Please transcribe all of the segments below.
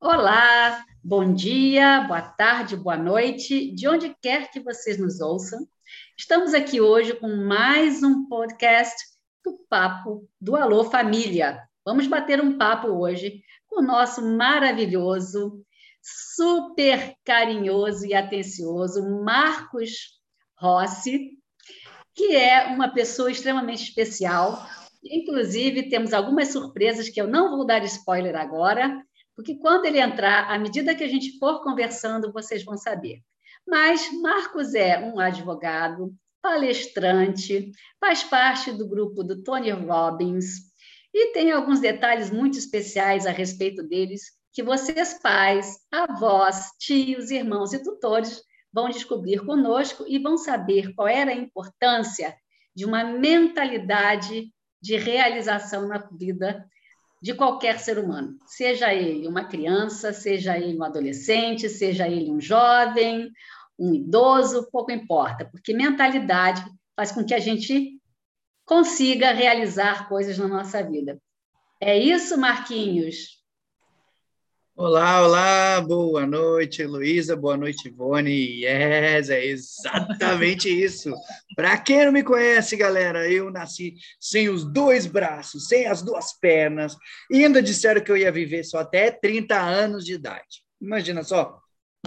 Olá, bom dia, boa tarde, boa noite, de onde quer que vocês nos ouçam. Estamos aqui hoje com mais um podcast do Papo do Alô Família. Vamos bater um papo hoje com o nosso maravilhoso, super carinhoso e atencioso Marcos Rossi, que é uma pessoa extremamente especial. Inclusive, temos algumas surpresas que eu não vou dar spoiler agora, porque quando ele entrar, à medida que a gente for conversando, vocês vão saber. Mas Marcos é um advogado, palestrante, faz parte do grupo do Tony Robbins e tem alguns detalhes muito especiais a respeito deles que vocês, pais, avós, tios, irmãos e tutores, vão descobrir conosco e vão saber qual era a importância de uma mentalidade de realização na vida de qualquer ser humano, seja ele uma criança, seja ele um adolescente, seja ele um jovem, um idoso, pouco importa, porque mentalidade faz com que a gente consiga realizar coisas na nossa vida. É isso, Marquinhos? Olá, olá, boa noite, Luísa, boa noite, Ivone. Yes, é exatamente isso. Para quem não me conhece, galera, eu nasci sem os dois braços, sem as duas pernas, e ainda disseram que eu ia viver só até 30 anos de idade. Imagina só,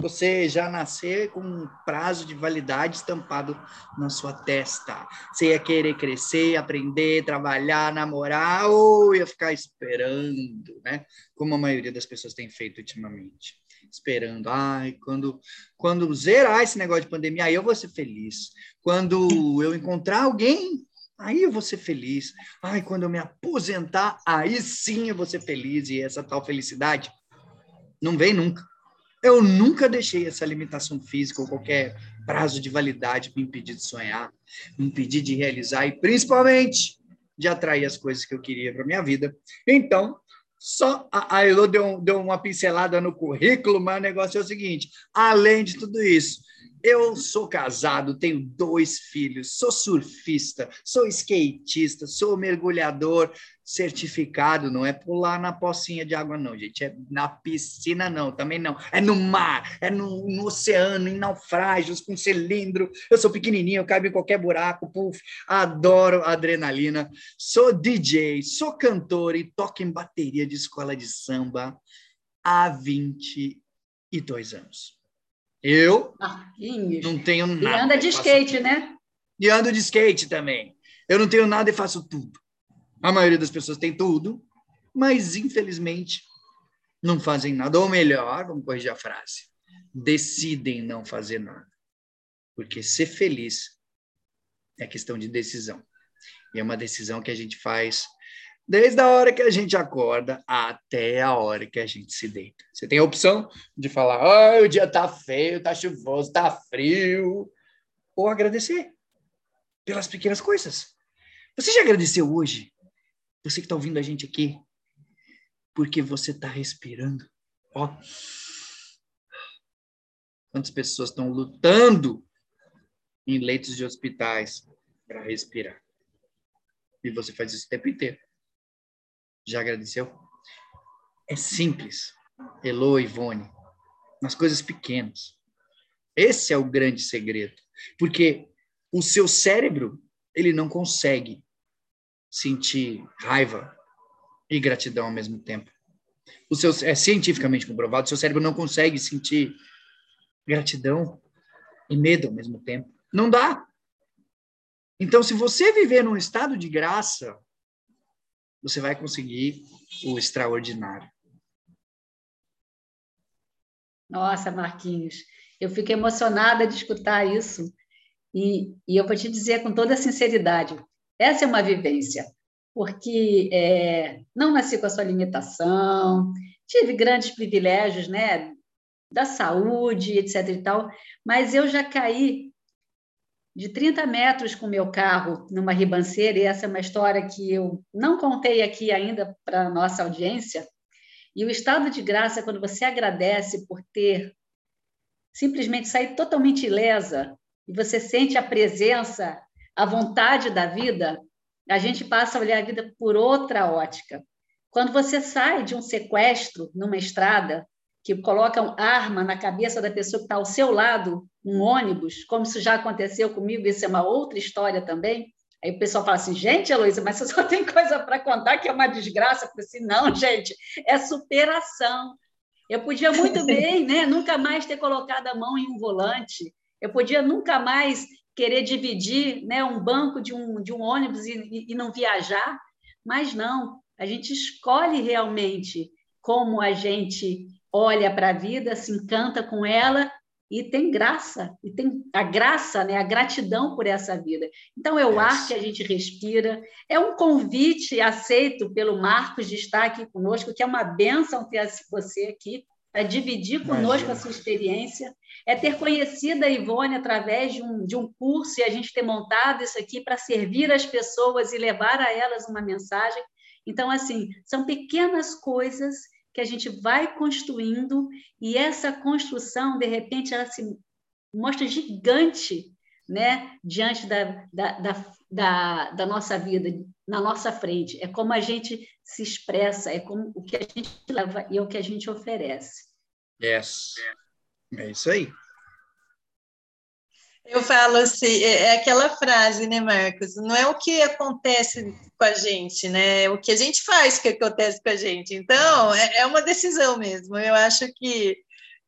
você já nascer com um prazo de validade estampado na sua testa. Você ia querer crescer, aprender, trabalhar, namorar, ou ia ficar esperando, né? Como a maioria das pessoas tem feito ultimamente. Esperando, ai, quando, quando zerar esse negócio de pandemia, aí eu vou ser feliz. Quando eu encontrar alguém aí eu vou ser feliz. Ai, quando eu me aposentar, aí sim eu vou ser feliz. E essa tal felicidade não vem nunca. Eu nunca deixei essa limitação física ou qualquer prazo de validade me impedir de sonhar, me impedir de realizar e principalmente de atrair as coisas que eu queria para minha vida. Então, só a, a Elo deu, deu uma pincelada no currículo, mas o negócio é o seguinte: além de tudo isso, eu sou casado, tenho dois filhos, sou surfista, sou skatista, sou mergulhador certificado. Não é pular na pocinha de água, não, gente. É na piscina, não, também não. É no mar, é no, no oceano, em naufrágios, com cilindro. Eu sou pequenininho, eu caibo em qualquer buraco, puff. Adoro adrenalina. Sou DJ, sou cantor e toco em bateria de escola de samba há 22 anos. Eu Marquinhos. não tenho nada. E anda de skate, né? E ando de skate também. Eu não tenho nada e faço tudo. A maioria das pessoas tem tudo, mas infelizmente não fazem nada. Ou melhor, vamos corrigir a frase, decidem não fazer nada. Porque ser feliz é questão de decisão. E é uma decisão que a gente faz desde a hora que a gente acorda até a hora que a gente se deita. Você tem a opção de falar: oh, o dia tá feio, tá chuvoso, tá frio, ou agradecer pelas pequenas coisas. Você já agradeceu hoje? Você que está ouvindo a gente aqui, porque você está respirando. Ó, quantas pessoas estão lutando em leitos de hospitais para respirar? E você faz isso o tempo inteiro. Já agradeceu? É simples. Elo, Ivone, nas coisas pequenas. Esse é o grande segredo. Porque o seu cérebro, ele não consegue sentir raiva e gratidão ao mesmo tempo. O seu, é cientificamente comprovado, seu cérebro não consegue sentir gratidão e medo ao mesmo tempo. Não dá. Então, se você viver num estado de graça, você vai conseguir o extraordinário. Nossa, Marquinhos, eu fico emocionada de escutar isso. E, e eu vou te dizer com toda sinceridade: essa é uma vivência, porque é, não nasci com a sua limitação, tive grandes privilégios, né? Da saúde, etc. e tal, mas eu já caí de 30 metros com meu carro numa ribanceira, e essa é uma história que eu não contei aqui ainda para a nossa audiência. E o estado de graça é quando você agradece por ter simplesmente saído totalmente ilesa e você sente a presença, a vontade da vida, a gente passa a olhar a vida por outra ótica. Quando você sai de um sequestro numa estrada, que colocam arma na cabeça da pessoa que está ao seu lado, um ônibus, como isso já aconteceu comigo, isso é uma outra história também. Aí o pessoal fala assim, gente, Heloísa, mas você só tem coisa para contar que é uma desgraça. Eu falei assim, não, gente, é superação. Eu podia muito bem, né, nunca mais ter colocado a mão em um volante. Eu podia nunca mais querer dividir né, um banco de um, de um ônibus e, e não viajar, mas não. A gente escolhe realmente como a gente olha para a vida, se encanta com ela e tem graça, e tem a graça, né, a gratidão por essa vida. Então, é o ar que a gente respira, é um convite aceito pelo Marcos de estar aqui conosco, que é uma benção ter você aqui, para dividir conosco Imagina. a sua experiência, é ter conhecido a Ivone através de um, de um curso e a gente ter montado isso aqui para servir as pessoas e levar a elas uma mensagem. Então, assim, são pequenas coisas que a gente vai construindo e essa construção, de repente, ela se mostra gigante né, diante da, da, da, da, da nossa vida, na nossa frente. É como a gente se expressa, é como o que a gente leva e é o que a gente oferece. Yes. É isso aí. Eu falo assim, é, é aquela frase, né, Marcos? Não é o que acontece com a gente, né? É o que a gente faz que acontece com a gente. Então, é, é uma decisão mesmo. Eu acho que,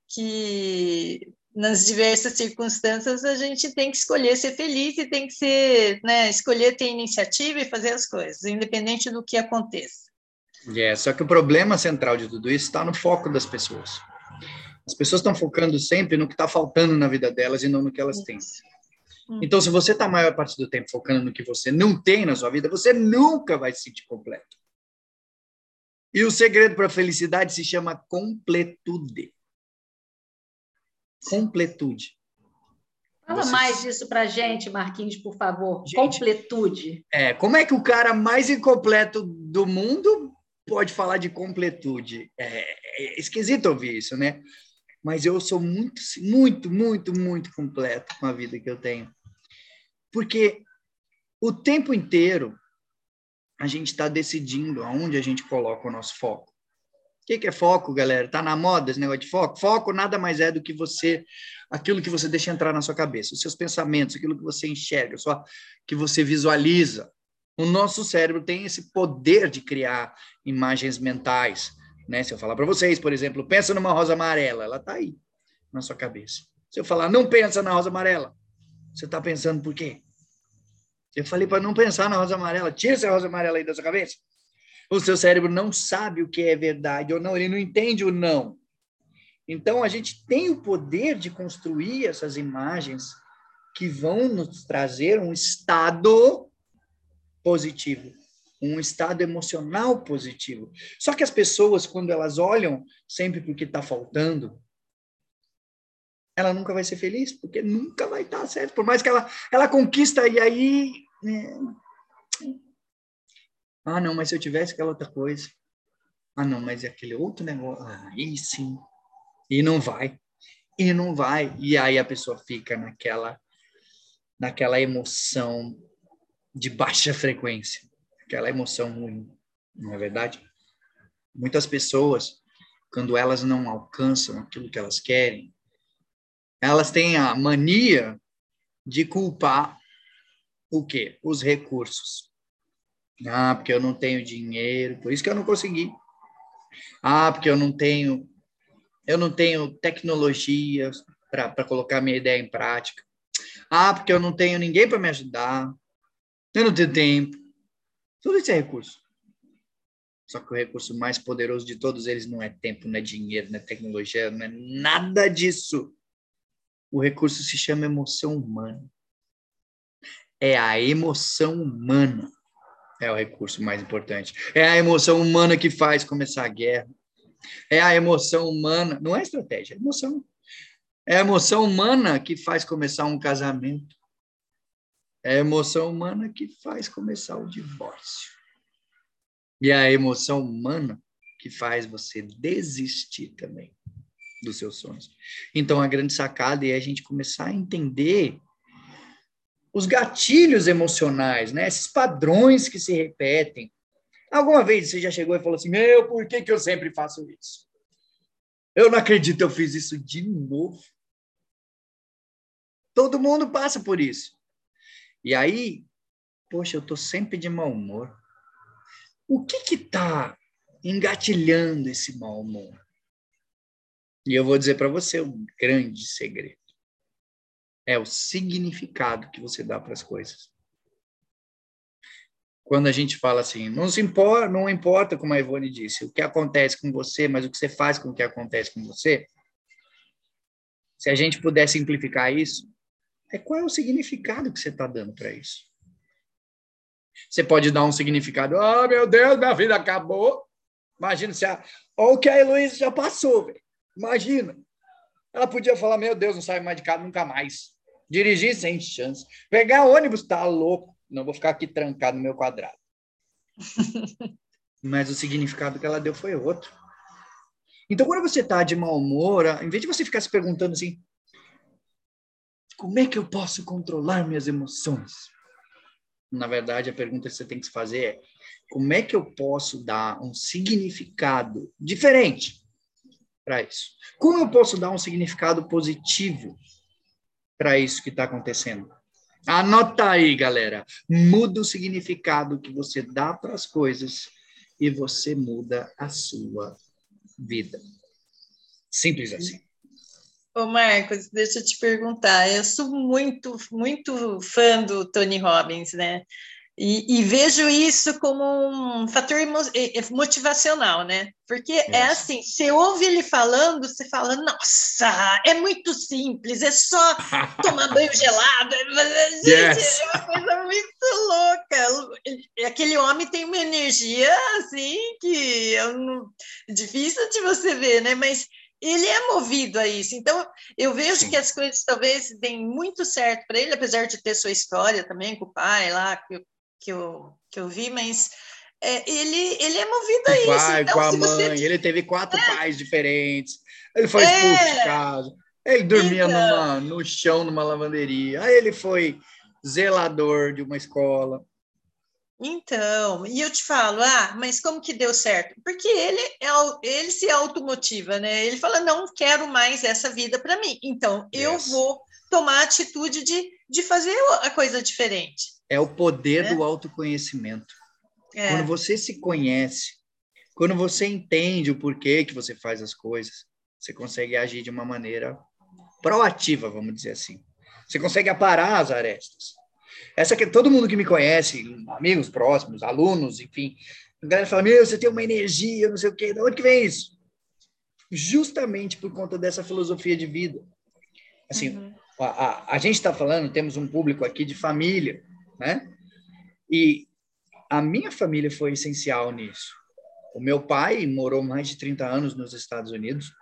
que nas diversas circunstâncias a gente tem que escolher ser feliz e tem que ser, né, escolher ter iniciativa e fazer as coisas, independente do que aconteça. É, só que o problema central de tudo isso está no foco das pessoas. As pessoas estão focando sempre no que está faltando na vida delas e não no que elas têm. Hum. Então, se você está a maior parte do tempo focando no que você não tem na sua vida, você nunca vai se sentir completo. E o segredo para a felicidade se chama completude. Completude. Fala você... mais disso para gente, Marquinhos, por favor. Gente, completude. É, como é que o cara mais incompleto do mundo pode falar de completude? É, é esquisito ouvir isso, né? mas eu sou muito, muito, muito, muito completo com a vida que eu tenho. Porque o tempo inteiro a gente está decidindo aonde a gente coloca o nosso foco. O que, que é foco, galera? Tá na moda esse negócio de foco? Foco nada mais é do que você, aquilo que você deixa entrar na sua cabeça, os seus pensamentos, aquilo que você enxerga, só que você visualiza. O nosso cérebro tem esse poder de criar imagens mentais né? Se eu falar para vocês, por exemplo, pensa numa rosa amarela, ela está aí na sua cabeça. Se eu falar, não pensa na rosa amarela, você está pensando por quê? Eu falei para não pensar na rosa amarela, tira essa rosa amarela aí da sua cabeça. O seu cérebro não sabe o que é verdade ou não, ele não entende o não. Então, a gente tem o poder de construir essas imagens que vão nos trazer um estado positivo um estado emocional positivo. Só que as pessoas, quando elas olham sempre para o que está faltando, ela nunca vai ser feliz, porque nunca vai estar tá certo. Por mais que ela, ela conquista, e aí. Né? Ah, não, mas se eu tivesse aquela outra coisa. Ah, não, mas é aquele outro negócio. Ah, aí sim. E não vai. E não vai. E aí a pessoa fica naquela, naquela emoção de baixa frequência aquela emoção ruim, não é verdade? Muitas pessoas, quando elas não alcançam aquilo que elas querem, elas têm a mania de culpar o quê? Os recursos. Ah, porque eu não tenho dinheiro, por isso que eu não consegui. Ah, porque eu não tenho eu não tenho tecnologia para colocar minha ideia em prática. Ah, porque eu não tenho ninguém para me ajudar. Eu não tenho tempo. Tudo isso é recurso. Só que o recurso mais poderoso de todos eles não é tempo, não é dinheiro, não é tecnologia, não é nada disso. O recurso se chama emoção humana. É a emoção humana. É o recurso mais importante. É a emoção humana que faz começar a guerra. É a emoção humana, não é estratégia, é emoção. É a emoção humana que faz começar um casamento. É a emoção humana que faz começar o divórcio. E é a emoção humana que faz você desistir também dos seus sonhos. Então, a grande sacada é a gente começar a entender os gatilhos emocionais, né? Esses padrões que se repetem. Alguma vez você já chegou e falou assim: Meu, por que, que eu sempre faço isso? Eu não acredito, eu fiz isso de novo. Todo mundo passa por isso. E aí, poxa, eu estou sempre de mau humor. O que que está engatilhando esse mau humor? E eu vou dizer para você um grande segredo. É o significado que você dá para as coisas. Quando a gente fala assim, não se importa, não importa como a Ivone disse, o que acontece com você, mas o que você faz com o que acontece com você. Se a gente puder simplificar isso, é qual é o significado que você está dando para isso. Você pode dar um significado, oh meu Deus, minha vida acabou. Imagina se a. Olha o que a Heloísa já passou, velho. Imagina. Ela podia falar, meu Deus, não sai mais de casa nunca mais. Dirigir sem chance. Pegar ônibus, tá louco. Não vou ficar aqui trancado no meu quadrado. Mas o significado que ela deu foi outro. Então, quando você está de mau humor, em vez de você ficar se perguntando assim, como é que eu posso controlar minhas emoções? Na verdade, a pergunta que você tem que se fazer é, como é que eu posso dar um significado diferente para isso? Como eu posso dar um significado positivo para isso que está acontecendo? Anota aí, galera. Muda o significado que você dá para as coisas e você muda a sua vida. Simples assim. Ô Marcos, deixa eu te perguntar. Eu sou muito, muito fã do Tony Robbins, né? E, e, vejo isso como um fator motivacional, né? Porque yes. é assim, você ouve ele falando, você fala, nossa, é muito simples, é só tomar banho gelado. Gente, yes. é uma coisa muito louca. Aquele homem tem uma energia assim que é um, difícil de você ver, né? Mas ele é movido a isso. Então, eu vejo Sim. que as coisas talvez deem muito certo para ele, apesar de ter sua história também com o pai lá, que que eu, que eu vi, mas é, ele, ele é movido a isso. Pai, então, com a mãe, você... ele teve quatro é. pais diferentes, ele foi expulso é. de casa, ele dormia então... numa, no chão numa lavanderia, aí ele foi zelador de uma escola. Então, e eu te falo, ah, mas como que deu certo? Porque ele, é, ele se automotiva, né? Ele fala, não quero mais essa vida para mim. Então, yes. eu vou tomar a atitude de, de fazer a coisa diferente. É o poder é. do autoconhecimento. É. Quando você se conhece, quando você entende o porquê que você faz as coisas, você consegue agir de uma maneira proativa, vamos dizer assim. Você consegue aparar as arestas. Essa que todo mundo que me conhece, amigos próximos, alunos, enfim, a galera fala: "Meu, você tem uma energia, não sei o quê". De onde que vem isso? Justamente por conta dessa filosofia de vida. Assim, uhum. a, a, a gente está falando, temos um público aqui de família, né? E a minha família foi essencial nisso. O meu pai morou mais de 30 anos nos Estados Unidos.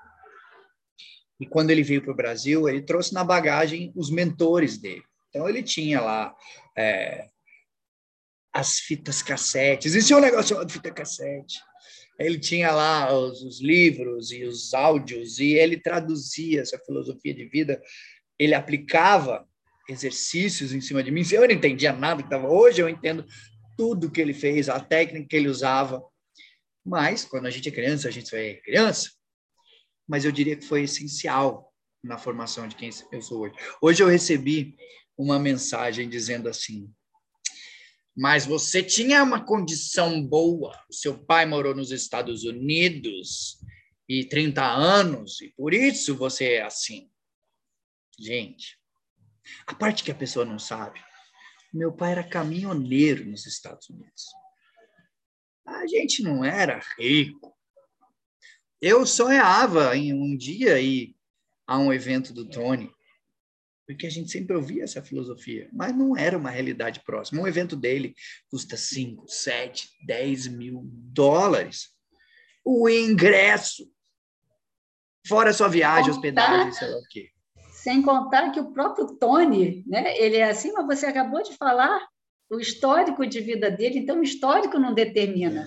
E quando ele veio para o Brasil, ele trouxe na bagagem os mentores dele. Então, ele tinha lá é, as fitas cassete. Existia um negócio chamado fita cassete. Ele tinha lá os, os livros e os áudios, e ele traduzia essa filosofia de vida. Ele aplicava exercícios em cima de mim. Eu não entendia nada que estava. Hoje eu entendo tudo que ele fez, a técnica que ele usava. Mas quando a gente é criança, a gente é criança. Mas eu diria que foi essencial na formação de quem eu sou hoje. Hoje eu recebi uma mensagem dizendo assim: mas você tinha uma condição boa. O seu pai morou nos Estados Unidos e 30 anos, e por isso você é assim. Gente, a parte que a pessoa não sabe, meu pai era caminhoneiro nos Estados Unidos. A gente não era rico. Eu sonhava em um dia ir a um evento do Tony, porque a gente sempre ouvia essa filosofia, mas não era uma realidade próxima. Um evento dele custa 5, 7, 10 mil dólares. O ingresso, fora sua viagem, hospedagem, sei lá o quê. Sem contar que o próprio Tony, né, ele é assim, mas você acabou de falar o histórico de vida dele, então o histórico não determina.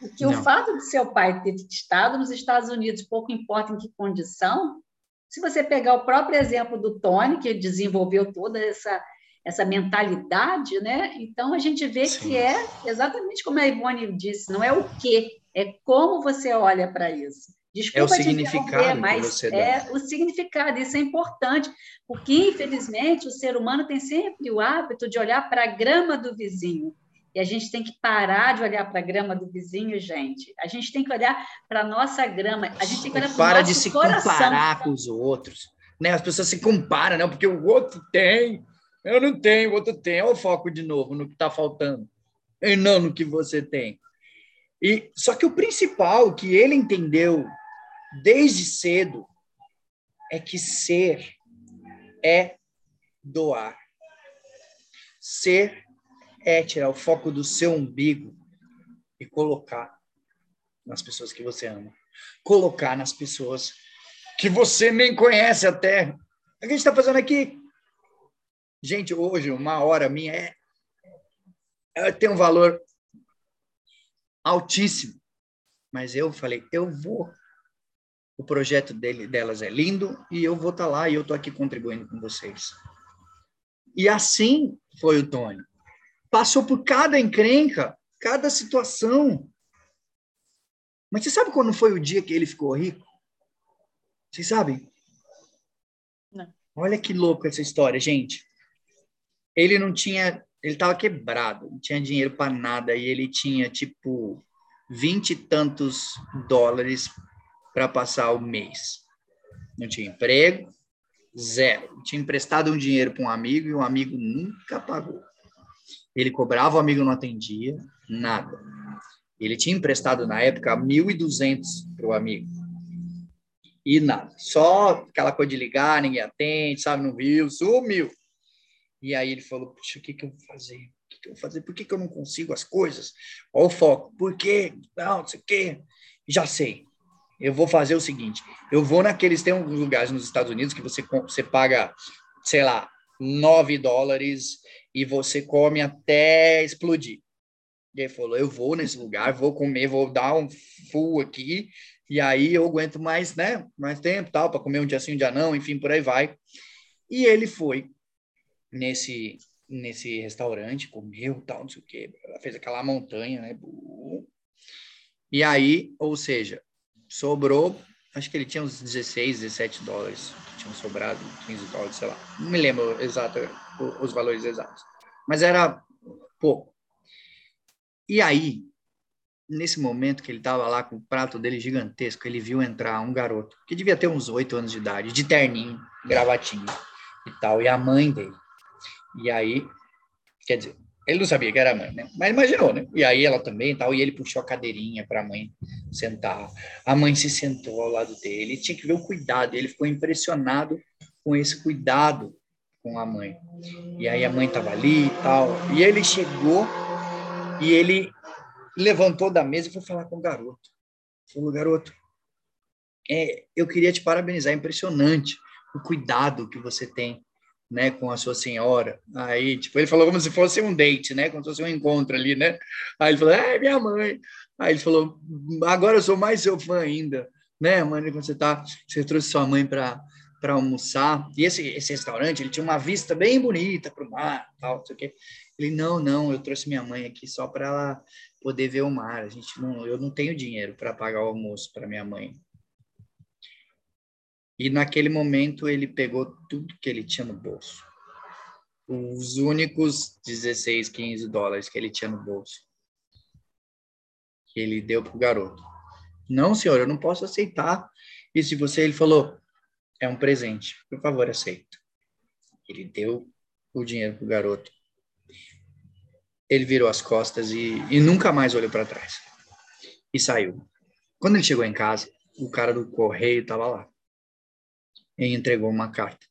Porque não. o fato de seu pai ter estado nos Estados Unidos, pouco importa em que condição, se você pegar o próprio exemplo do Tony, que desenvolveu toda essa essa mentalidade, né? Então a gente vê Sim. que é exatamente como a Ivone disse, não é o que, é como você olha para isso. Desculpa é o significado mas você é dá. o significado, isso é importante, porque infelizmente o ser humano tem sempre o hábito de olhar para a grama do vizinho. E a gente tem que parar de olhar para a grama do vizinho, gente. A gente tem que olhar para a nossa grama. A gente tem que olhar para Para de se coração. comparar com os outros. Né? As pessoas se comparam, não, porque o outro tem, eu não tenho, o outro tem. Olha o foco de novo no que está faltando, e não no que você tem. E Só que o principal que ele entendeu desde cedo é que ser é doar. Ser é tirar o foco do seu umbigo e colocar nas pessoas que você ama. Colocar nas pessoas que você nem conhece até. O que a gente está fazendo aqui? Gente, hoje, uma hora minha é, é tem um valor altíssimo. Mas eu falei, eu vou. O projeto dele, delas é lindo e eu vou estar tá lá e eu estou aqui contribuindo com vocês. E assim foi o Tony passou por cada encrenca, cada situação. Mas você sabe quando foi o dia que ele ficou rico? Vocês sabem? Não. Olha que louco essa história, gente. Ele não tinha, ele estava quebrado, não tinha dinheiro para nada e ele tinha tipo vinte e tantos dólares para passar o mês. Não tinha emprego, zero. Tinha emprestado um dinheiro para um amigo e o amigo nunca pagou. Ele cobrava, o amigo não atendia, nada. Ele tinha emprestado na época 1.200 para o amigo. E nada. Só aquela coisa de ligar, ninguém atende, sabe, não viu, sumiu. E aí ele falou: Puxa, o que, que eu vou fazer? O que, que eu vou fazer? Por que, que eu não consigo as coisas? Olha o foco. Por quê? Não, não sei o quê. Já sei. Eu vou fazer o seguinte: eu vou naqueles. Tem alguns lugares nos Estados Unidos que você, você paga, sei lá, 9 dólares e você come até explodir. E ele falou: Eu vou nesse lugar, vou comer, vou dar um full aqui, e aí eu aguento mais, né? Mais tempo, tal, para comer um dia sim, um dia não, enfim, por aí vai. E ele foi nesse nesse restaurante, comeu, tal, não sei o quê, fez aquela montanha, né? E aí, ou seja, sobrou, acho que ele tinha uns 16, 17 dólares, tinham sobrado 15 dólares, sei lá. Não me lembro exato os valores exatos. Mas era pouco. E aí, nesse momento que ele estava lá com o prato dele gigantesco, ele viu entrar um garoto que devia ter uns oito anos de idade, de terninho, gravatinho e tal, e a mãe dele. E aí, quer dizer, ele não sabia que era a mãe, né? Mas imaginou, né? E aí ela também tal, e ele puxou a cadeirinha para a mãe sentar. A mãe se sentou ao lado dele, tinha que ver o cuidado, ele ficou impressionado com esse cuidado com a mãe. E aí a mãe estava ali e tal. E ele chegou e ele levantou da mesa e foi falar com o garoto. Falou, garoto, é, eu queria te parabenizar, é impressionante o cuidado que você tem, né, com a sua senhora. Aí, tipo, ele falou como se fosse um date, né, como se fosse um encontro ali, né. Aí ele falou, é minha mãe. Aí ele falou, agora eu sou mais seu fã ainda, né, mãe, quando você tá, você trouxe sua mãe para para almoçar. E esse, esse restaurante, ele tinha uma vista bem bonita para o mar, tal, não sei o quê. Ele, não, não, eu trouxe minha mãe aqui só para ela poder ver o mar. A gente não, eu não tenho dinheiro para pagar o almoço para minha mãe. E naquele momento ele pegou tudo que ele tinha no bolso. Os únicos 16, 15 dólares que ele tinha no bolso. Que ele deu para o garoto. Não, senhor, eu não posso aceitar isso de você. Ele falou, é um presente. Por favor, aceita. Ele deu o dinheiro pro garoto. Ele virou as costas e, e nunca mais olhou para trás. E saiu. Quando ele chegou em casa, o cara do correio estava lá. E entregou uma carta.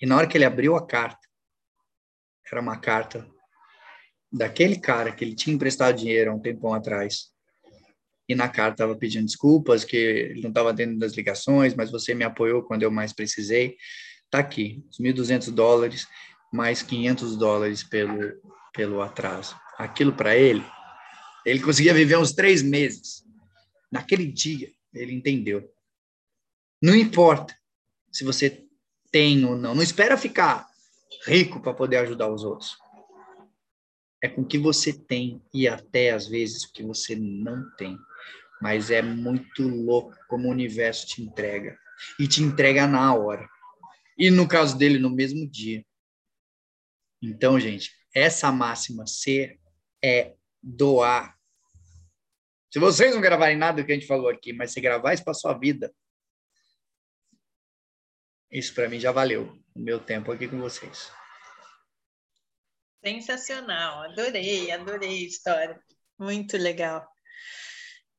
E na hora que ele abriu a carta, era uma carta daquele cara que ele tinha emprestado dinheiro há um tempão atrás e na carta estava pedindo desculpas, que ele não estava dentro das ligações, mas você me apoiou quando eu mais precisei. Está aqui, os 1.200 dólares, mais 500 dólares pelo, pelo atraso. Aquilo para ele, ele conseguia viver uns três meses. Naquele dia, ele entendeu. Não importa se você tem ou não, não espera ficar rico para poder ajudar os outros. É com o que você tem e até às vezes o que você não tem. Mas é muito louco como o universo te entrega. E te entrega na hora. E no caso dele, no mesmo dia. Então, gente, essa máxima ser é doar. Se vocês não gravarem nada do que a gente falou aqui, mas se gravar isso para sua vida, isso para mim já valeu o meu tempo aqui com vocês. Sensacional, adorei, adorei a história. Muito legal.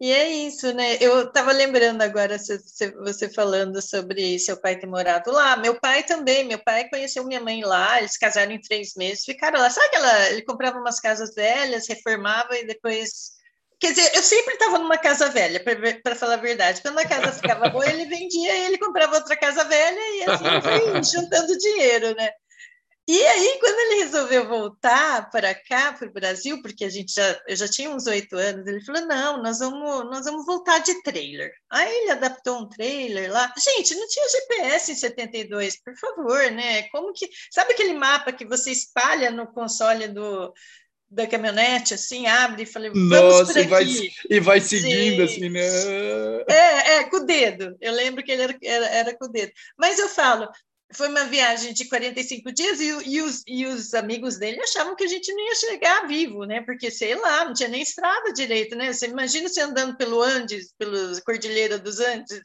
E é isso, né? Eu estava lembrando agora você falando sobre seu pai ter morado lá. Meu pai também, meu pai conheceu minha mãe lá, eles casaram em três meses, ficaram lá. Sabe aquela. Ele comprava umas casas velhas, reformava e depois. Quer dizer, eu sempre estava numa casa velha, para falar a verdade. Quando a casa ficava boa, ele vendia e ele comprava outra casa velha e assim foi juntando dinheiro, né? E aí, quando ele resolveu voltar para cá, para o Brasil, porque a gente já, eu já tinha uns oito anos, ele falou: não, nós vamos, nós vamos voltar de trailer. Aí ele adaptou um trailer lá. Gente, não tinha GPS em 72, por favor, né? Como que. Sabe aquele mapa que você espalha no console do, da caminhonete, assim, abre e falei, vamos Nossa, e vai, e vai seguindo, Sim. assim, né? É, é, com o dedo. Eu lembro que ele era, era, era com o dedo. Mas eu falo, foi uma viagem de 45 dias e, e, os, e os amigos dele achavam que a gente não ia chegar vivo, né? Porque, sei lá, não tinha nem estrada direito, né? Você imagina você andando pelo Andes, pela Cordilheira dos Andes,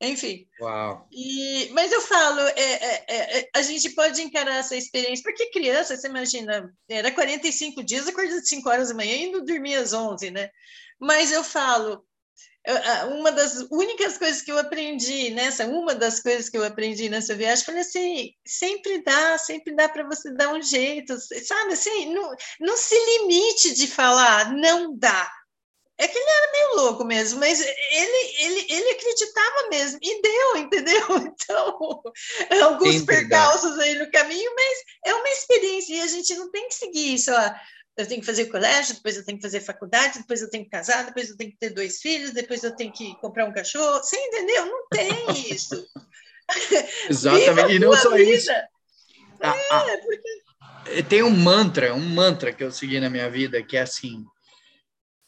enfim. Uau. E, mas eu falo, é, é, é, é a gente pode encarar essa experiência, porque criança, você imagina, era 45 dias, acordando 5 horas da manhã e indo dormir às 11, né? Mas eu falo, uma das únicas coisas que eu aprendi nessa, uma das coisas que eu aprendi nessa viagem, falei assim, sempre dá, sempre dá para você dar um jeito, sabe assim, não, não se limite de falar, não dá. É que ele era meio louco mesmo, mas ele, ele, ele acreditava mesmo, e deu, entendeu? Então, alguns percalços aí no caminho, mas é uma experiência, e a gente não tem que seguir isso, ó eu tenho que fazer colégio, depois eu tenho que fazer faculdade, depois eu tenho que casar, depois eu tenho que ter dois filhos, depois eu tenho que comprar um cachorro. Você entendeu? Não tem isso. Exatamente. e não só vida. isso. É, porque... Tem um mantra, um mantra que eu segui na minha vida, que é assim: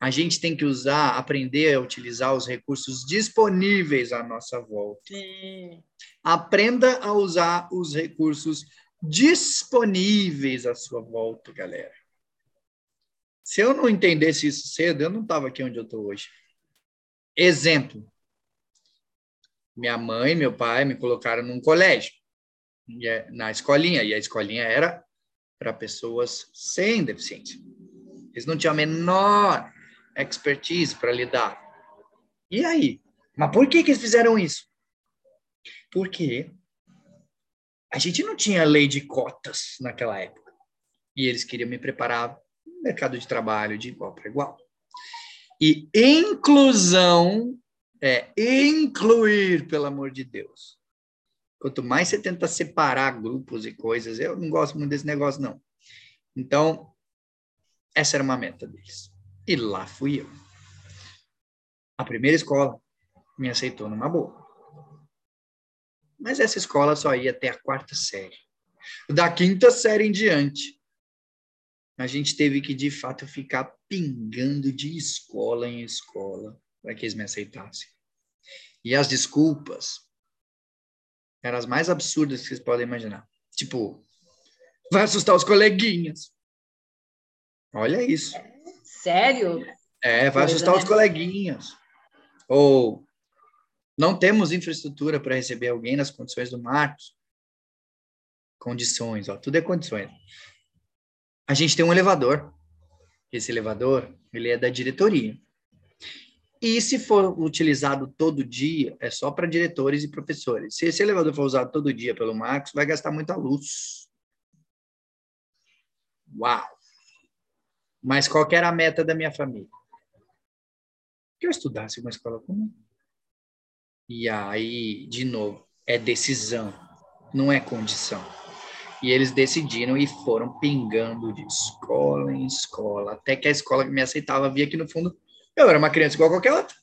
a gente tem que usar, aprender a utilizar os recursos disponíveis à nossa volta. Sim. Aprenda a usar os recursos disponíveis à sua volta, galera. Se eu não entendesse isso cedo, eu não estava aqui onde eu estou hoje. Exemplo. Minha mãe e meu pai me colocaram num colégio, é na escolinha, e a escolinha era para pessoas sem deficiência. Eles não tinham a menor expertise para lidar. E aí? Mas por que, que eles fizeram isso? Porque a gente não tinha lei de cotas naquela época. E eles queriam me preparar mercado de trabalho de igual para igual. E inclusão é incluir, pelo amor de Deus. Quanto mais você tenta separar grupos e coisas, eu não gosto muito desse negócio, não. Então, essa era uma meta deles. E lá fui eu. A primeira escola me aceitou numa boa. Mas essa escola só ia até a quarta série. Da quinta série em diante, a gente teve que, de fato, ficar pingando de escola em escola para que eles me aceitassem. E as desculpas eram as mais absurdas que vocês podem imaginar. Tipo, vai assustar os coleguinhas. Olha isso. Sério? É, vai assustar né? os coleguinhas. Ou não temos infraestrutura para receber alguém nas condições do Marcos. Condições, ó, tudo é condições a gente tem um elevador. Esse elevador, ele é da diretoria. E se for utilizado todo dia, é só para diretores e professores. Se esse elevador for usado todo dia pelo Marcos, vai gastar muita luz. Uau! Mas qual era a meta da minha família? Que eu estudasse uma escola comum. E aí, de novo, é decisão, não é condição. E eles decidiram e foram pingando de escola em escola, até que a escola que me aceitava via que, no fundo, eu era uma criança igual a qualquer outra.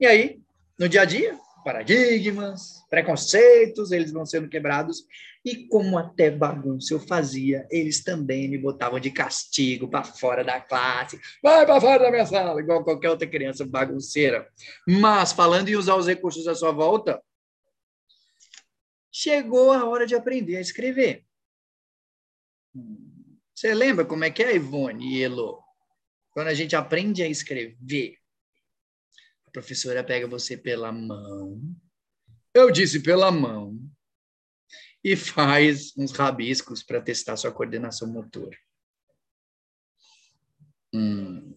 E aí, no dia a dia, paradigmas, preconceitos, eles vão sendo quebrados. E como até bagunça eu fazia, eles também me botavam de castigo para fora da classe. Vai para fora da minha sala, igual qualquer outra criança bagunceira. Mas, falando em usar os recursos à sua volta, chegou a hora de aprender a escrever. Você lembra como é que é, Ivone e Elo? Quando a gente aprende a escrever, a professora pega você pela mão. Eu disse pela mão. E faz uns rabiscos para testar sua coordenação motora. Hum.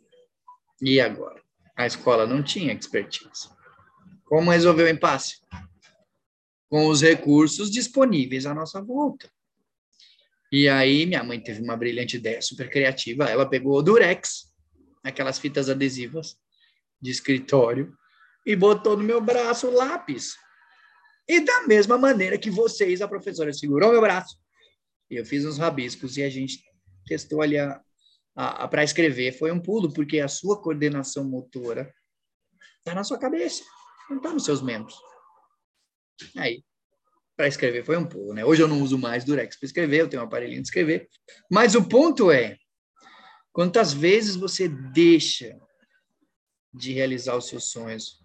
E agora? A escola não tinha expertise. Como resolver o impasse? Com os recursos disponíveis à nossa volta. E aí, minha mãe teve uma brilhante ideia, super criativa. Ela pegou o Durex, aquelas fitas adesivas, de escritório e botou no meu braço o lápis. E da mesma maneira que vocês, a professora segurou meu braço, eu fiz uns rabiscos e a gente testou ali para escrever. Foi um pulo, porque a sua coordenação motora está na sua cabeça, não está nos seus membros. Aí, para escrever foi um pulo, né? Hoje eu não uso mais Durex para escrever, eu tenho um aparelhinho de escrever. Mas o ponto é, quantas vezes você deixa de realizar os seus sonhos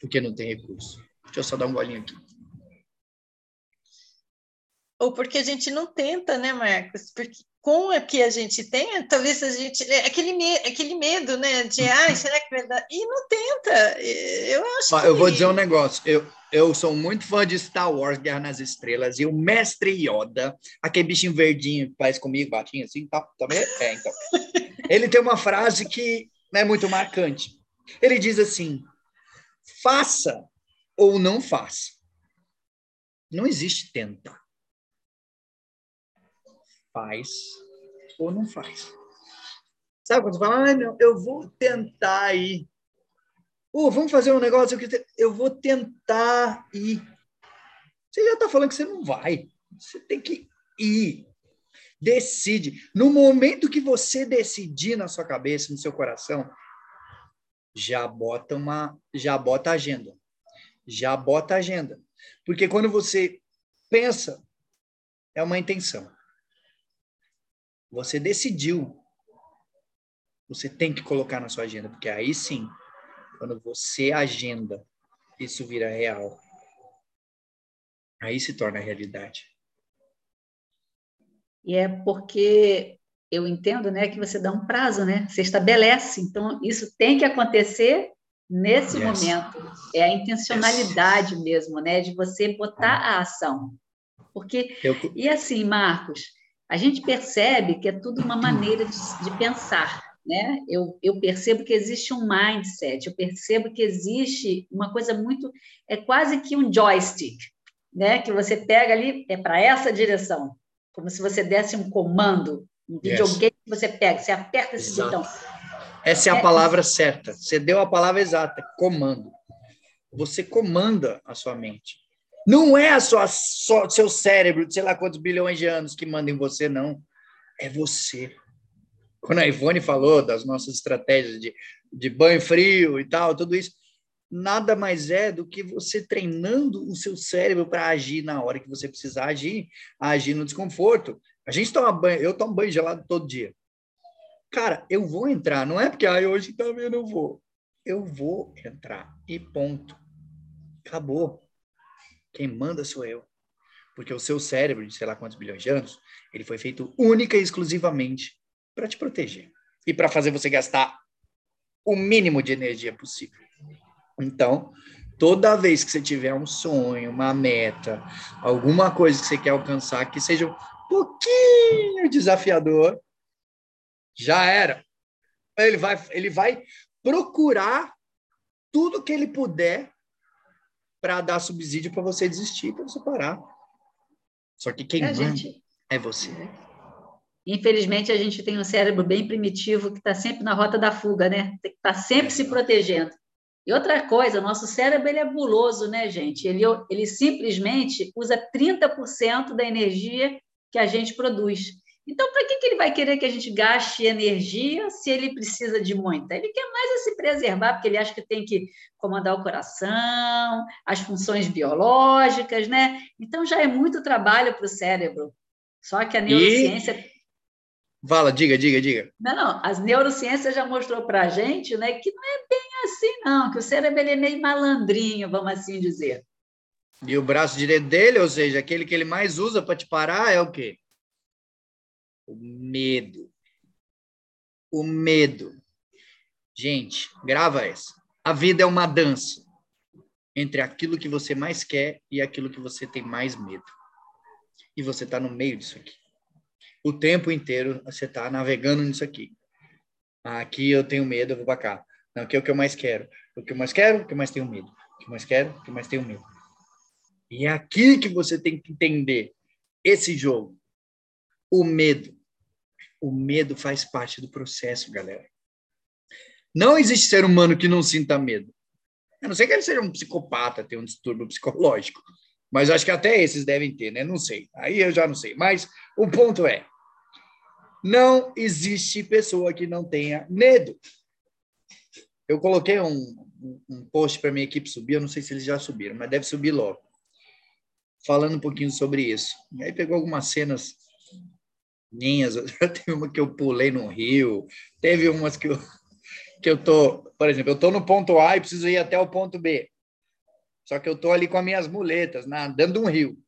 porque não tem recurso. Deixa eu só dar um golinho aqui. Ou porque a gente não tenta, né, Marcos? Porque com o que a gente tem, talvez a gente. É aquele, me, aquele medo, né? De, ah, será que vai dar? E não tenta. Eu acho que... Eu vou dizer um negócio. Eu, eu sou muito fã de Star Wars, Guerra nas Estrelas, e o mestre Yoda, aquele bichinho verdinho que faz comigo, batinho assim, tá, também. É, então. Ele tem uma frase que é muito marcante. Ele diz assim: faça ou não faça. Não existe tenta. Faz ou não faz. Sabe quando você fala, ah, não, eu vou tentar ir. Uh, vamos fazer um negócio que eu vou tentar ir. Você já está falando que você não vai. Você tem que ir. Decide. No momento que você decidir na sua cabeça, no seu coração, já bota uma, já bota agenda. Já bota agenda. Porque quando você pensa, é uma intenção. Você decidiu. Você tem que colocar na sua agenda, porque aí sim, quando você agenda, isso vira real. Aí se torna realidade. E é porque eu entendo, né, que você dá um prazo, né? Você estabelece. Então, isso tem que acontecer nesse yes. momento. É a intencionalidade yes. mesmo, né, de você botar a ação. Porque eu... e assim, Marcos, a gente percebe que é tudo uma maneira de, de pensar, né? Eu, eu percebo que existe um mindset, eu percebo que existe uma coisa muito é quase que um joystick, né? Que você pega ali é para essa direção, como se você desse um comando um videogame yes. que você pega, você aperta esse Exato. botão. Essa é a é, palavra certa. Você deu a palavra exata, comando. Você comanda a sua mente. Não é a sua, só, seu cérebro, de sei lá quantos bilhões de anos que manda em você, não. É você. Quando a Ivone falou das nossas estratégias de, de banho frio e tal, tudo isso, nada mais é do que você treinando o seu cérebro para agir na hora que você precisar agir, agir no desconforto. A gente toma banho, eu tomo banho gelado todo dia. Cara, eu vou entrar, não é porque ah, hoje também não vou. Eu vou entrar e ponto. Acabou. Quem manda sou eu. Porque o seu cérebro, de sei lá quantos bilhões de anos, ele foi feito única e exclusivamente para te proteger e para fazer você gastar o mínimo de energia possível. Então, toda vez que você tiver um sonho, uma meta, alguma coisa que você quer alcançar, que seja pouquinho desafiador, já era. Ele vai, ele vai procurar tudo que ele puder para dar subsídio para você desistir, para você parar. Só que quem é, manda gente... é você. Infelizmente, a gente tem um cérebro bem primitivo que está sempre na rota da fuga, né? Tem que estar tá sempre é. se protegendo. E outra coisa, nosso cérebro ele é buloso, né, gente? Ele, ele simplesmente usa 30% da energia que a gente produz. Então, para que, que ele vai querer que a gente gaste energia se ele precisa de muita? Ele quer mais é se preservar, porque ele acha que tem que comandar o coração, as funções biológicas, né? Então, já é muito trabalho para o cérebro. Só que a neurociência. E... Fala, diga, diga, diga. Não, não, as neurociências já mostrou para a gente né, que não é bem assim, não, que o cérebro é meio malandrinho, vamos assim dizer. E o braço direito dele, ou seja, aquele que ele mais usa para te parar, é o quê? O medo. O medo. Gente, grava essa. A vida é uma dança entre aquilo que você mais quer e aquilo que você tem mais medo. E você está no meio disso aqui. O tempo inteiro você está navegando nisso aqui. Aqui eu tenho medo, eu vou para cá. Não, aqui é o que eu mais quero. O que eu mais quero, o que eu mais tenho medo. O que eu mais quero, o que eu mais tenho medo. E é aqui que você tem que entender esse jogo. O medo. O medo faz parte do processo, galera. Não existe ser humano que não sinta medo. A não ser que ele seja um psicopata, tenha um distúrbio psicológico. Mas acho que até esses devem ter, né? Não sei. Aí eu já não sei. Mas o ponto é: não existe pessoa que não tenha medo. Eu coloquei um, um post para minha equipe subir, eu não sei se eles já subiram, mas deve subir logo falando um pouquinho sobre isso. E aí pegou algumas cenas minhas, teve uma que eu pulei no rio, teve umas que eu, que eu tô, por exemplo, eu tô no ponto A e preciso ir até o ponto B. Só que eu tô ali com as minhas muletas, nadando um rio.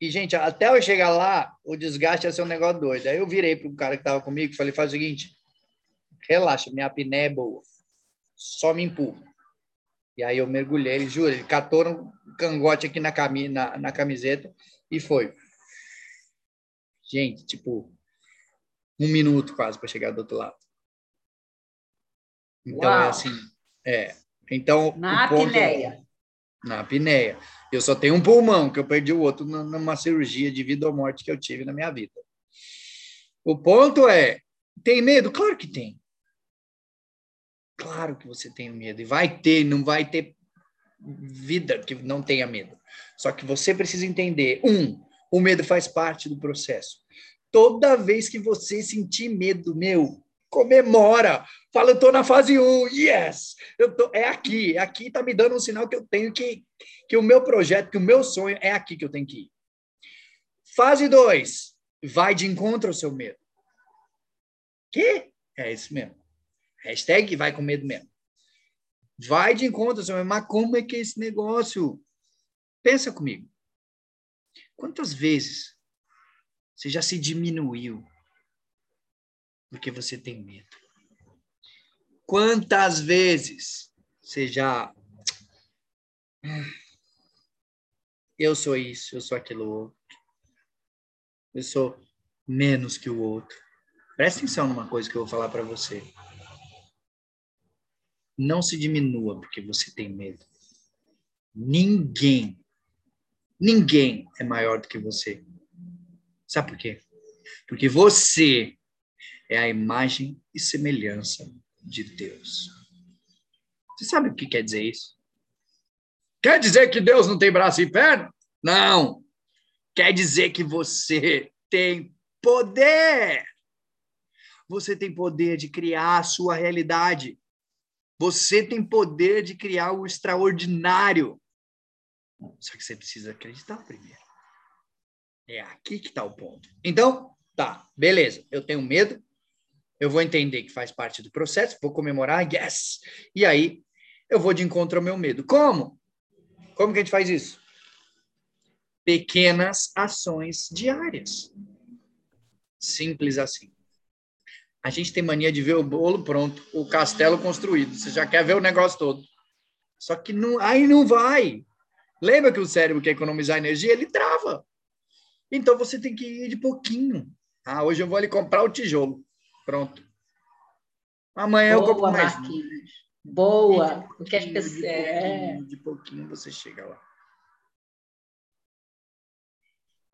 E, gente, até eu chegar lá, o desgaste ia ser um negócio doido. Aí eu virei para o cara que estava comigo e falei, faz o seguinte, relaxa, minha apneia é boa. Só me empurra. E aí eu mergulhei, ele, juro, ele catou cangote aqui na, cami na, na camiseta e foi. Gente, tipo, um minuto quase para chegar do outro lado. Então é Uau. é assim, é. Então na apneia. É, na apneia. Eu só tenho um pulmão que eu perdi o outro numa cirurgia de vida ou morte que eu tive na minha vida. O ponto é, tem medo? Claro que tem. Claro que você tem medo. E vai ter, não vai ter vida que não tenha medo. Só que você precisa entender: um, o medo faz parte do processo. Toda vez que você sentir medo, meu, comemora. Fala, eu tô na fase 1, yes! Eu tô, é aqui, é aqui tá me dando um sinal que eu tenho que, que o meu projeto, que o meu sonho é aqui que eu tenho que ir. Fase 2, vai de encontro ao seu medo. Que? É isso mesmo. Hashtag vai com medo mesmo. Vai de encontro. Mas como é que é esse negócio? Pensa comigo. Quantas vezes você já se diminuiu porque você tem medo? Quantas vezes você já. Eu sou isso, eu sou aquilo outro. Eu sou menos que o outro. Presta atenção numa coisa que eu vou falar para você. Não se diminua porque você tem medo. Ninguém, ninguém é maior do que você. Sabe por quê? Porque você é a imagem e semelhança de Deus. Você sabe o que quer dizer isso? Quer dizer que Deus não tem braço e perna? Não. Quer dizer que você tem poder. Você tem poder de criar a sua realidade. Você tem poder de criar o extraordinário. Só que você precisa acreditar primeiro. É aqui que está o ponto. Então, tá, beleza. Eu tenho medo. Eu vou entender que faz parte do processo. Vou comemorar, yes. E aí, eu vou de encontro ao meu medo. Como? Como que a gente faz isso? Pequenas ações diárias. Simples assim. A gente tem mania de ver o bolo pronto, o castelo construído. Você já quer ver o negócio todo. Só que não, aí não vai. Lembra que o cérebro quer economizar energia? Ele trava. Então você tem que ir de pouquinho. Ah, hoje eu vou ali comprar o tijolo. Pronto. Amanhã Boa, eu compro mais. Marquinhos. Boa. O que as pessoas. É... De pouquinho você chega lá.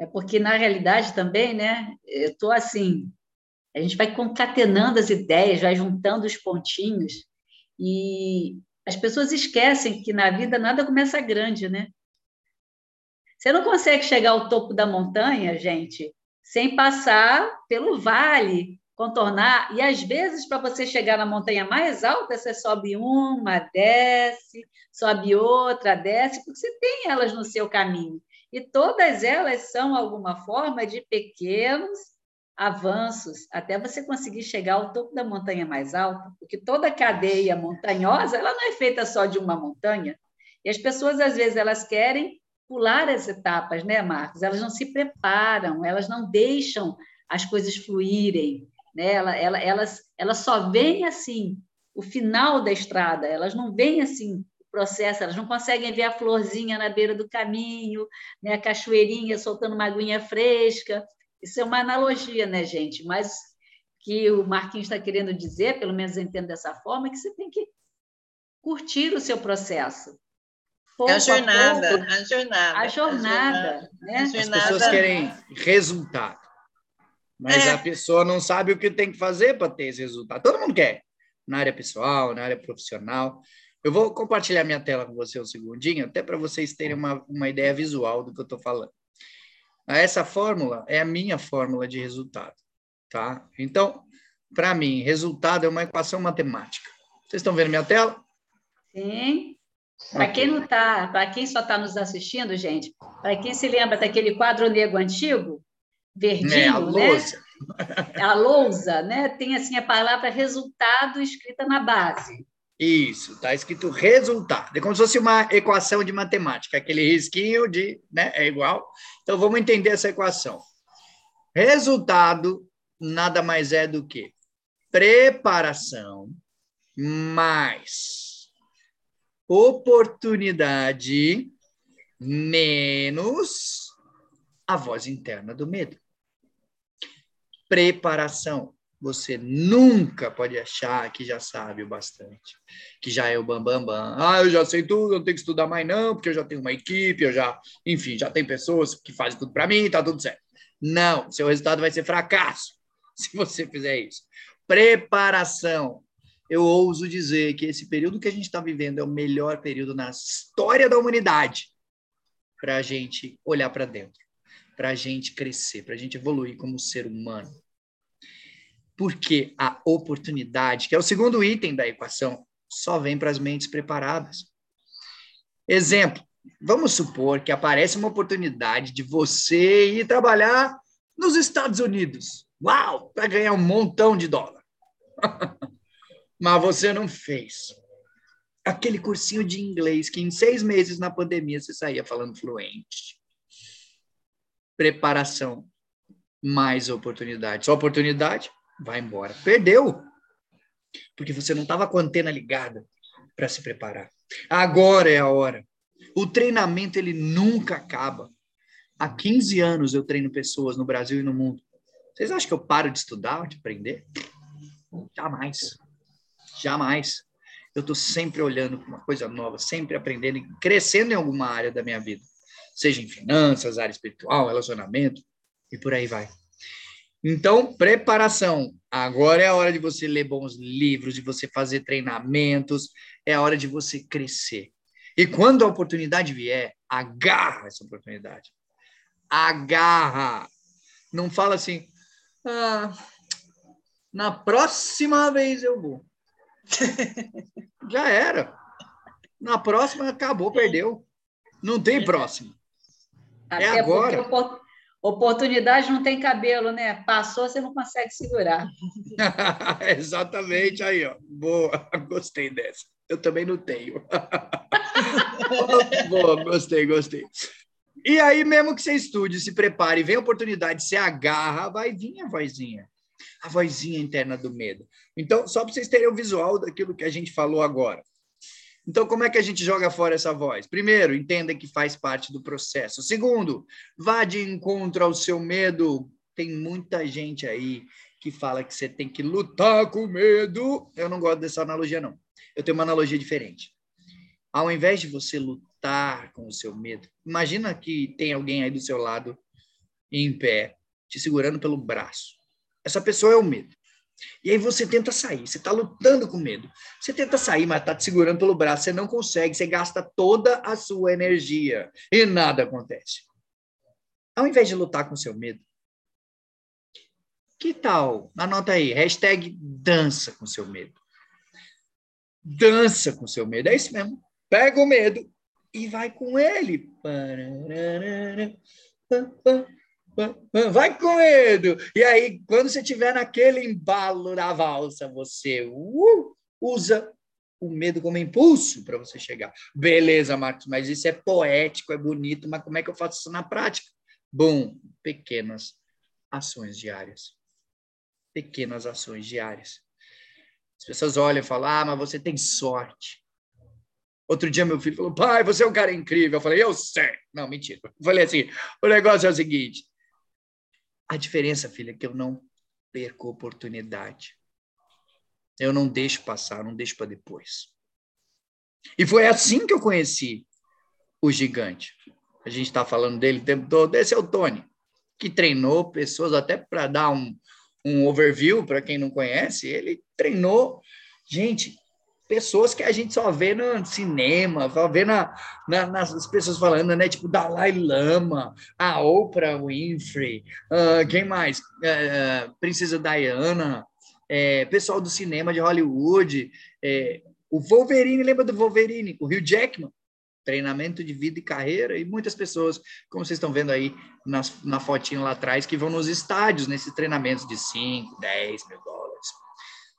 É porque, na realidade, também, né? Eu estou assim, a gente vai concatenando as ideias, vai juntando os pontinhos e as pessoas esquecem que na vida nada começa grande, né? Você não consegue chegar ao topo da montanha, gente, sem passar pelo vale, contornar. E às vezes, para você chegar na montanha mais alta, você sobe uma, desce, sobe outra, desce, porque você tem elas no seu caminho. E todas elas são alguma forma de pequenos avanços até você conseguir chegar ao topo da montanha mais alta, porque toda cadeia montanhosa ela não é feita só de uma montanha. E as pessoas às vezes elas querem pular as etapas, né, Marcos? Elas não se preparam, elas não deixam as coisas fluírem, né? Ela, ela, elas, elas só veem assim o final da estrada, elas não veem assim o processo, elas não conseguem ver a florzinha na beira do caminho, né? a cachoeirinha soltando uma aguinha fresca. Isso é uma analogia, né, gente? Mas que o Marquinhos está querendo dizer, pelo menos eu entendo dessa forma, é que você tem que curtir o seu processo. Pouco a, jornada, a, pouco, a jornada, a jornada, a jornada, né? As pessoas querem resultado. Mas é. a pessoa não sabe o que tem que fazer para ter esse resultado. Todo mundo quer, na área pessoal, na área profissional. Eu vou compartilhar minha tela com você um segundinho, até para vocês terem uma, uma ideia visual do que eu estou falando. Essa fórmula é a minha fórmula de resultado, tá? Então, para mim, resultado é uma equação matemática. Vocês estão vendo minha tela? Sim. Para quem não tá, para quem só está nos assistindo, gente, para quem se lembra daquele quadro negro antigo, verdinho, é, a né? lousa. Né? A lousa, né? Tem assim a palavra resultado escrita na base. Isso, está escrito resultado. É como se fosse uma equação de matemática, aquele risquinho de, né, é igual. Então vamos entender essa equação. Resultado nada mais é do que preparação mais oportunidade menos a voz interna do medo preparação. Você nunca pode achar que já sabe o bastante, que já é o bambambam. Bam, bam. Ah, eu já sei tudo, eu não tenho que estudar mais não, porque eu já tenho uma equipe, eu já, enfim, já tem pessoas que fazem tudo para mim, tá tudo certo. Não, seu resultado vai ser fracasso se você fizer isso. Preparação. Eu ouso dizer que esse período que a gente está vivendo é o melhor período na história da humanidade para a gente olhar para dentro, para a gente crescer, para a gente evoluir como ser humano. Porque a oportunidade, que é o segundo item da equação, só vem para as mentes preparadas. Exemplo, vamos supor que aparece uma oportunidade de você ir trabalhar nos Estados Unidos. Uau, para ganhar um montão de dólar. Mas você não fez. Aquele cursinho de inglês que em seis meses na pandemia você saía falando fluente. Preparação mais oportunidade. Só oportunidade? Vai embora. Perdeu. Porque você não estava com a antena ligada para se preparar. Agora é a hora. O treinamento ele nunca acaba. Há 15 anos eu treino pessoas no Brasil e no mundo. Vocês acham que eu paro de estudar, de aprender? Jamais. Jamais. Eu estou sempre olhando para uma coisa nova, sempre aprendendo e crescendo em alguma área da minha vida. Seja em finanças, área espiritual, relacionamento e por aí vai. Então, preparação. Agora é a hora de você ler bons livros, de você fazer treinamentos, é a hora de você crescer. E quando a oportunidade vier, agarra essa oportunidade. Agarra. Não fala assim, ah, na próxima vez eu vou. Já era. Na próxima acabou, perdeu. Não tem próximo. Até é agora. Oportunidade não tem cabelo, né? Passou, você não consegue segurar. Exatamente, aí, ó. Boa, gostei dessa. Eu também não tenho. Boa, gostei, gostei. E aí, mesmo que você estude, se prepare, vem a oportunidade, você agarra, vai vir a vozinha. A vozinha interna do medo. Então, só para vocês terem o visual daquilo que a gente falou agora. Então, como é que a gente joga fora essa voz? Primeiro, entenda que faz parte do processo. Segundo, vá de encontro ao seu medo. Tem muita gente aí que fala que você tem que lutar com medo. Eu não gosto dessa analogia, não. Eu tenho uma analogia diferente. Ao invés de você lutar com o seu medo, imagina que tem alguém aí do seu lado em pé, te segurando pelo braço. Essa pessoa é o medo. E aí você tenta sair, você está lutando com medo. Você tenta sair, mas está te segurando pelo braço, você não consegue, você gasta toda a sua energia e nada acontece. Ao invés de lutar com seu medo, Que tal? Anota aí, hashtag dança com seu medo. Dança com seu medo, é isso mesmo. Pega o medo e vai com ele. Vai com medo. E aí, quando você estiver naquele embalo da valsa, você uh, usa o medo como impulso para você chegar. Beleza, Marcos, mas isso é poético, é bonito, mas como é que eu faço isso na prática? Bom, pequenas ações diárias. Pequenas ações diárias. As pessoas olham e falam: Ah, mas você tem sorte. Outro dia meu filho falou: Pai, você é um cara incrível. Eu falei: Eu sei. Não, mentira. Eu falei assim: O negócio é o seguinte. A diferença, filha, é que eu não perco oportunidade. Eu não deixo passar, não deixo para depois. E foi assim que eu conheci o gigante. A gente está falando dele o tempo todo. Esse é o Tony, que treinou pessoas, até para dar um, um overview para quem não conhece, ele treinou, gente, pessoas que a gente só vê no cinema, só vê na, na, nas pessoas falando, né? Tipo Dalai Lama, a Oprah Winfrey, uh, quem mais? Uh, Princesa Diana, é, pessoal do cinema de Hollywood, é, o Wolverine, lembra do Wolverine? O Hugh Jackman, treinamento de vida e carreira, e muitas pessoas, como vocês estão vendo aí nas, na fotinho lá atrás, que vão nos estádios, nesses treinamentos de 5, 10 mil dólares.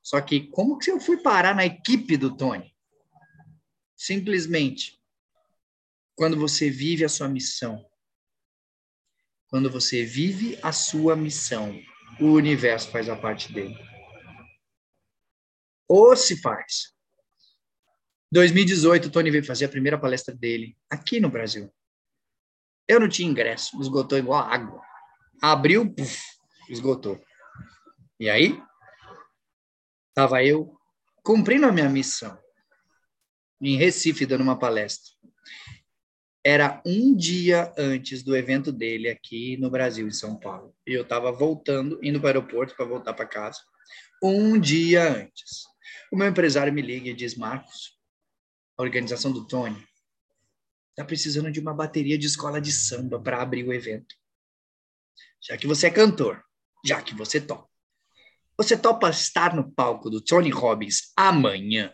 Só que como que eu fui parar na equipe do Tony? Simplesmente, quando você vive a sua missão, quando você vive a sua missão, o universo faz a parte dele ou se faz. 2018, o Tony veio fazer a primeira palestra dele aqui no Brasil. Eu não tinha ingresso, esgotou igual água. Abriu, puf, esgotou. E aí, estava eu cumprindo a minha missão em Recife, dando uma palestra. Era um dia antes do evento dele aqui no Brasil, em São Paulo. E eu estava voltando, indo para o aeroporto para voltar para casa. Um dia antes. O meu empresário me liga e diz: Marcos, a organização do Tony está precisando de uma bateria de escola de samba para abrir o evento. Já que você é cantor, já que você topa. Você topa estar no palco do Tony Robbins amanhã?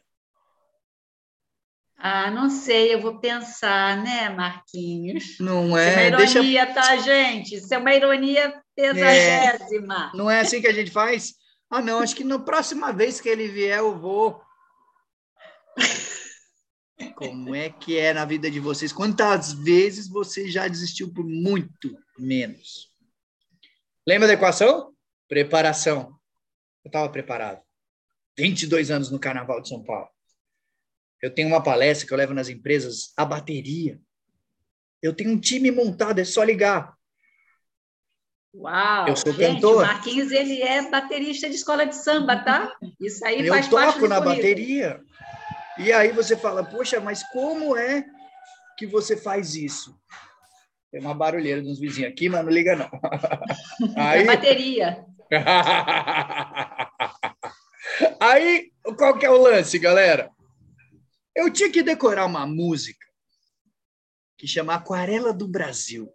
Ah, não sei, eu vou pensar, né, Marquinhos? Não é? Isso é uma ironia, Deixa... tá, gente? Isso é uma ironia pesagésima. É... Não é assim que a gente faz? Ah, não, acho que na próxima vez que ele vier eu vou. Como é que é na vida de vocês? Quantas vezes você já desistiu por muito menos? Lembra da equação? Preparação. Eu estava preparado. 22 anos no Carnaval de São Paulo. Eu tenho uma palestra que eu levo nas empresas, a bateria. Eu tenho um time montado, é só ligar. Uau! Eu sou gente, cantor. O Marquinhos ele é baterista de escola de samba, tá? Isso aí eu faz parte Eu toco na currículo. bateria. E aí você fala, poxa, mas como é que você faz isso? Tem uma barulheira dos vizinhos aqui, mas não liga não. Aí... É bateria. Aí, qual que é o lance, galera? Eu tinha que decorar uma música que chama Aquarela do Brasil.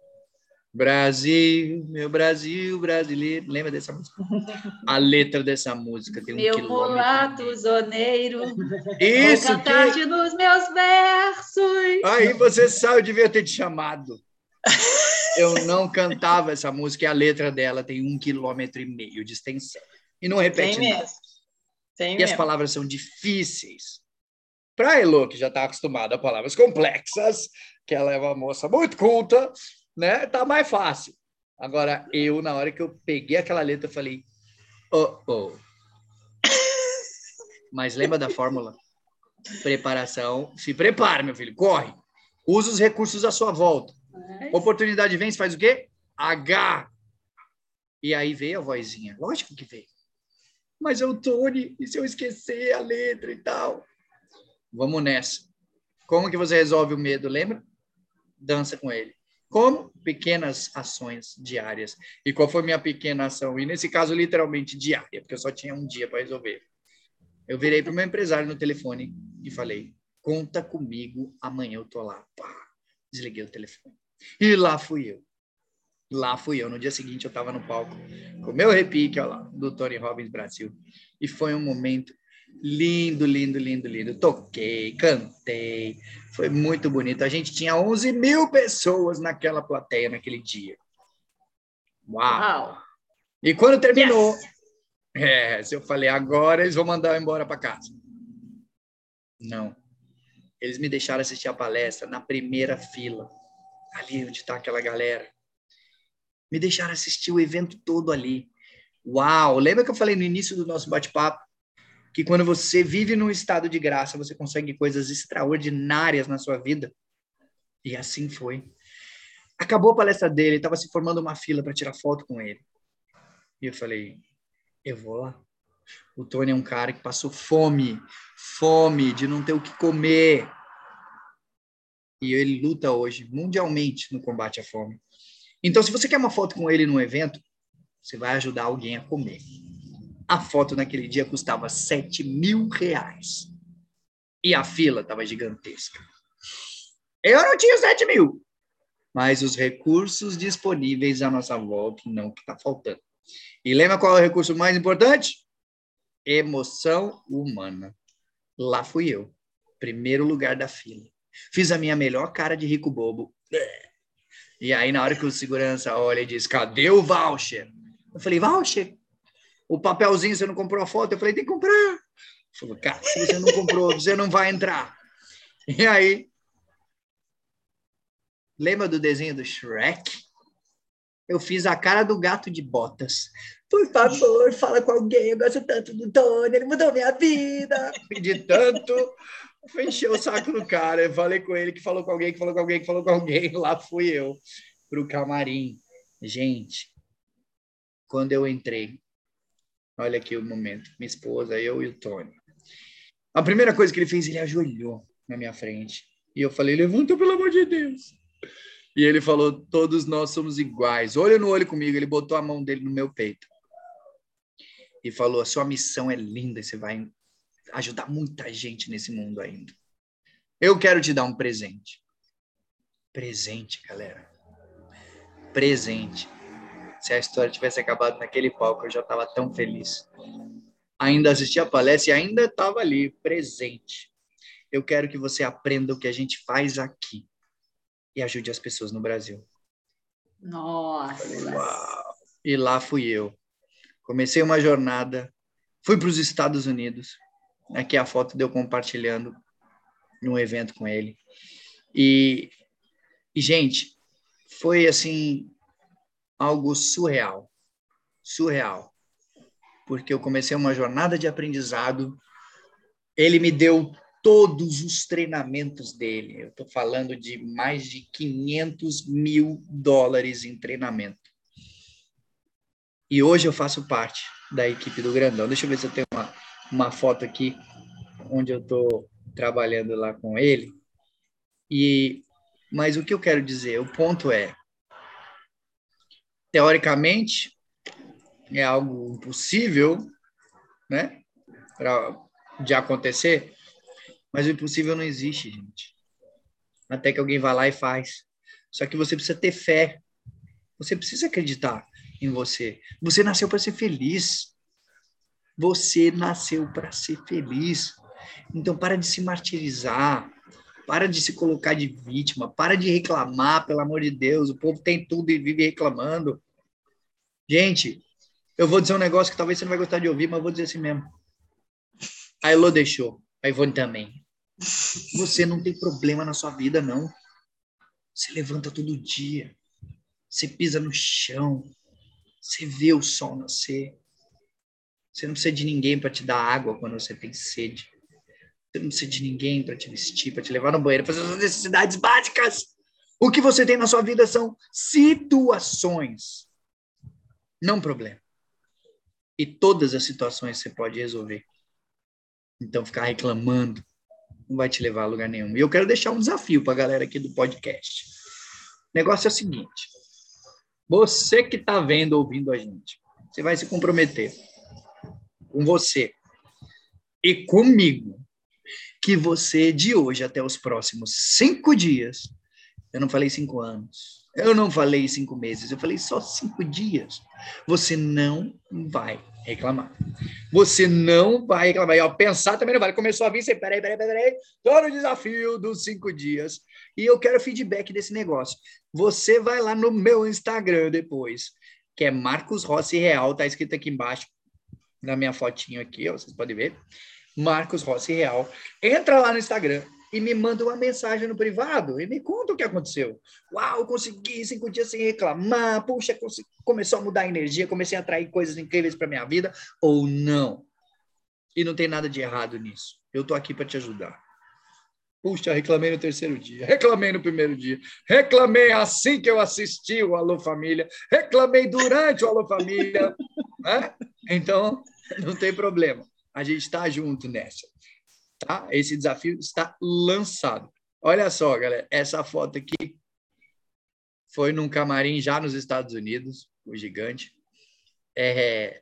Brasil, meu Brasil brasileiro. Lembra dessa música? A letra dessa música tem um meu quilômetro. mulato zoneiro. Isso, vou cantar que... nos meus versos. Aí você sabe, eu devia ter te chamado. Eu não cantava essa música e a letra dela tem um quilômetro e meio de extensão. E não repete tem nada. Mesmo. Tem e mesmo. as palavras são difíceis. Para a Elo, que já está acostumada a palavras complexas, que ela é uma moça muito culta, né? Tá mais fácil. Agora, eu, na hora que eu peguei aquela letra, eu falei, oh, oh. Mas lembra da fórmula? Preparação. Se prepara, meu filho, corre. Usa os recursos à sua volta. Mas... Oportunidade vem, você faz o quê? H. E aí veio a vozinha. Lógico que veio. Mas eu, Tony, e se eu esquecer a letra e tal? Vamos nessa. Como que você resolve o medo, lembra? Dança com ele. Como? Pequenas ações diárias. E qual foi minha pequena ação? E nesse caso, literalmente diária, porque eu só tinha um dia para resolver. Eu virei para o meu empresário no telefone e falei: conta comigo, amanhã eu tô lá. Pá, desliguei o telefone. E lá fui eu. Lá fui eu. No dia seguinte eu estava no palco com o meu repique, olha lá, do Tony Robbins Brasil. E foi um momento lindo, lindo, lindo, lindo. Toquei, cantei, foi muito bonito. A gente tinha 11 mil pessoas naquela plateia naquele dia. Uau! Uau. E quando terminou, yes. é, eu falei, agora eles vão mandar eu embora para casa. Não. Eles me deixaram assistir a palestra na primeira fila, ali onde está aquela galera. Me deixaram assistir o evento todo ali. Uau! Lembra que eu falei no início do nosso bate-papo que quando você vive num estado de graça, você consegue coisas extraordinárias na sua vida? E assim foi. Acabou a palestra dele, estava se formando uma fila para tirar foto com ele. E eu falei, eu vou lá. O Tony é um cara que passou fome, fome de não ter o que comer. E ele luta hoje mundialmente no combate à fome. Então, se você quer uma foto com ele num evento, você vai ajudar alguém a comer. A foto naquele dia custava 7 mil reais. E a fila estava gigantesca. Eu não tinha 7 mil, mas os recursos disponíveis à nossa volta não que está faltando. E lembra qual é o recurso mais importante? Emoção humana. Lá fui eu, primeiro lugar da fila. Fiz a minha melhor cara de rico bobo. E aí, na hora que o segurança olha e diz: Cadê o voucher? Eu falei: Voucher? O papelzinho você não comprou a foto? Eu falei: Tem que comprar. Falou: Cara, se você não comprou, você não vai entrar. E aí, lembra do desenho do Shrek? Eu fiz a cara do gato de botas. Por favor, fala com alguém. Eu gosto tanto do Tony, ele mudou minha vida. Pedi tanto, fechei o saco do cara. Eu falei com ele que falou com alguém, que falou com alguém, que falou com alguém. Lá fui eu pro camarim. Gente, quando eu entrei, olha aqui o momento. Minha esposa, eu e o Tony. A primeira coisa que ele fez, ele ajoelhou na minha frente. E eu falei: levanta, pelo amor de Deus. E ele falou: Todos nós somos iguais. Olho no olho comigo. Ele botou a mão dele no meu peito e falou: A sua missão é linda. Você vai ajudar muita gente nesse mundo ainda. Eu quero te dar um presente. Presente, galera. Presente. Se a história tivesse acabado naquele palco, eu já estava tão feliz. Ainda assisti a palestra e ainda estava ali, presente. Eu quero que você aprenda o que a gente faz aqui e ajude as pessoas no Brasil. Nossa! Uau. E lá fui eu. Comecei uma jornada, fui para os Estados Unidos. Aqui a foto deu compartilhando num evento com ele. E, e, gente, foi assim algo surreal. Surreal. Porque eu comecei uma jornada de aprendizado. Ele me deu todos os treinamentos dele. Eu estou falando de mais de 500 mil dólares em treinamento. E hoje eu faço parte da equipe do Grandão. Deixa eu ver se eu tenho uma, uma foto aqui onde eu estou trabalhando lá com ele. E mas o que eu quero dizer, o ponto é, teoricamente é algo impossível, né, pra, de acontecer, mas o impossível não existe, gente. Até que alguém vá lá e faz. Só que você precisa ter fé. Você precisa acreditar em você. Você nasceu para ser feliz. Você nasceu para ser feliz. Então, para de se martirizar. Para de se colocar de vítima. Para de reclamar, pelo amor de Deus. O povo tem tudo e vive reclamando. Gente, eu vou dizer um negócio que talvez você não vai gostar de ouvir, mas vou dizer assim mesmo. A Elo deixou. A Ivone também. Você não tem problema na sua vida, não. Você levanta todo dia. Você pisa no chão. Você vê o sol nascer. Você não precisa de ninguém para te dar água quando você tem sede. Você não precisa de ninguém para te vestir, para te levar no banheiro, fazer as necessidades básicas. O que você tem na sua vida são situações, não problema. E todas as situações você pode resolver. Então, ficar reclamando não vai te levar a lugar nenhum. E eu quero deixar um desafio para a galera aqui do podcast. O negócio é o seguinte: você que está vendo, ouvindo a gente, você vai se comprometer com você e comigo que você, de hoje até os próximos cinco dias, eu não falei cinco anos, Eu não falei cinco meses, eu falei só cinco dias. Você não vai reclamar. Você não vai reclamar. E ao pensar também não vale. Começou a vir, você, peraí, peraí, peraí, todo o desafio dos cinco dias. E eu quero feedback desse negócio. Você vai lá no meu Instagram depois, que é Marcos Rossi Real, tá escrito aqui embaixo, na minha fotinho aqui, ó, vocês podem ver. Marcos Rossi Real. Entra lá no Instagram e me manda uma mensagem no privado e me conta o que aconteceu. Uau, consegui cinco dias sem reclamar. Puxa, começou a mudar a energia, comecei a atrair coisas incríveis para minha vida ou não. E não tem nada de errado nisso. Eu tô aqui para te ajudar. Puxa, reclamei no terceiro dia, reclamei no primeiro dia, reclamei assim que eu assisti o Alô Família, reclamei durante o Alô Família. Né? Então, não tem problema. A gente está junto nessa. Tá? Esse desafio está lançado. Olha só, galera, essa foto aqui foi num camarim já nos Estados Unidos, o gigante. É,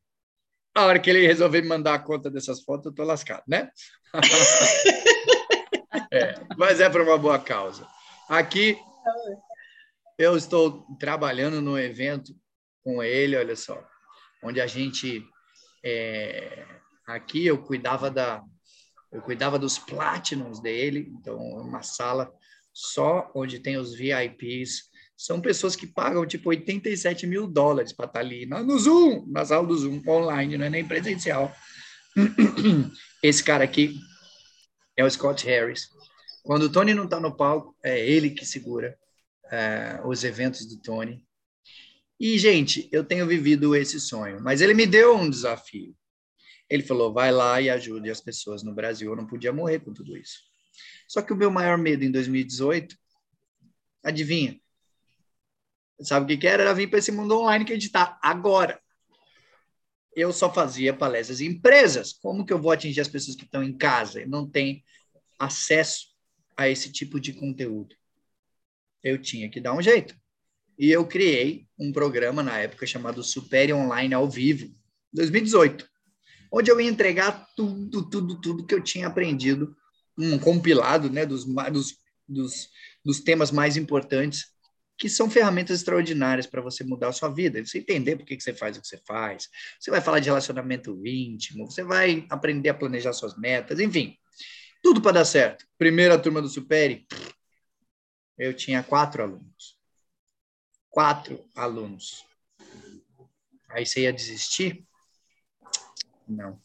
a hora que ele resolveu me mandar a conta dessas fotos, eu tô lascado, né? é, mas é para uma boa causa. Aqui eu estou trabalhando no evento com ele, olha só, onde a gente é, aqui eu cuidava da eu cuidava dos platinums dele, então uma sala só onde tem os VIPs. São pessoas que pagam tipo 87 mil dólares para estar tá ali no Zoom, na sala do Zoom, online, não é nem presencial. Esse cara aqui é o Scott Harris. Quando o Tony não está no palco, é ele que segura é, os eventos do Tony. E, gente, eu tenho vivido esse sonho, mas ele me deu um desafio. Ele falou: vai lá e ajude as pessoas no Brasil. Eu não podia morrer com tudo isso. Só que o meu maior medo em 2018, adivinha? Sabe o que, que era? Era vir para esse mundo online que a gente está agora. Eu só fazia palestras em empresas. Como que eu vou atingir as pessoas que estão em casa e não têm acesso a esse tipo de conteúdo? Eu tinha que dar um jeito. E eu criei um programa na época chamado Supere Online ao Vivo, 2018 onde eu ia entregar tudo, tudo, tudo que eu tinha aprendido, um compilado né, dos, dos, dos, dos temas mais importantes, que são ferramentas extraordinárias para você mudar a sua vida, você entender por que, que você faz o que você faz, você vai falar de relacionamento íntimo, você vai aprender a planejar suas metas, enfim, tudo para dar certo. Primeira turma do Supere, eu tinha quatro alunos. Quatro alunos. Aí você ia desistir? Não.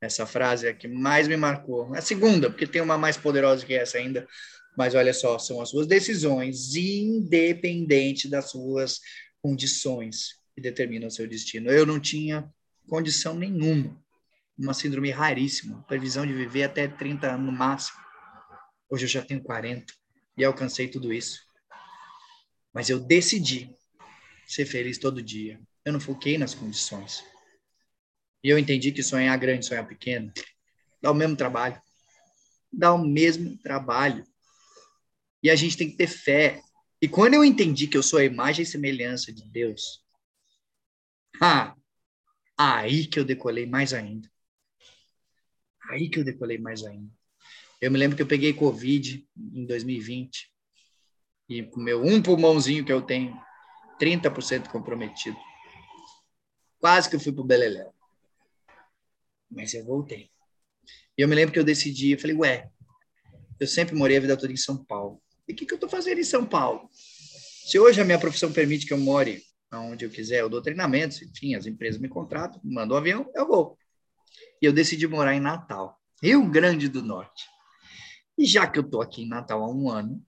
Essa frase é a que mais me marcou. A segunda, porque tem uma mais poderosa que essa ainda. Mas olha só, são as suas decisões, independente das suas condições, que determinam o seu destino. Eu não tinha condição nenhuma. Uma síndrome raríssima, previsão de viver até 30 anos no máximo. Hoje eu já tenho 40 e alcancei tudo isso. Mas eu decidi ser feliz todo dia. Eu não foquei nas condições. E eu entendi que sonhar grande, sonhar pequeno, dá o mesmo trabalho. Dá o mesmo trabalho. E a gente tem que ter fé. E quando eu entendi que eu sou a imagem e semelhança de Deus, aí que eu decolei mais ainda. Aí que eu decolei mais ainda. Eu me lembro que eu peguei Covid em 2020 e com meu um pulmãozinho que eu tenho, 30% comprometido. Quase que eu fui pro Beleléu. Mas eu voltei. E eu me lembro que eu decidi, eu falei, ué, eu sempre morei a vida toda em São Paulo. E o que, que eu estou fazendo em São Paulo? Se hoje a minha profissão permite que eu more onde eu quiser, eu dou treinamentos, enfim, as empresas me contratam, mandam um avião, eu vou. E eu decidi morar em Natal, Rio Grande do Norte. E já que eu estou aqui em Natal há um ano,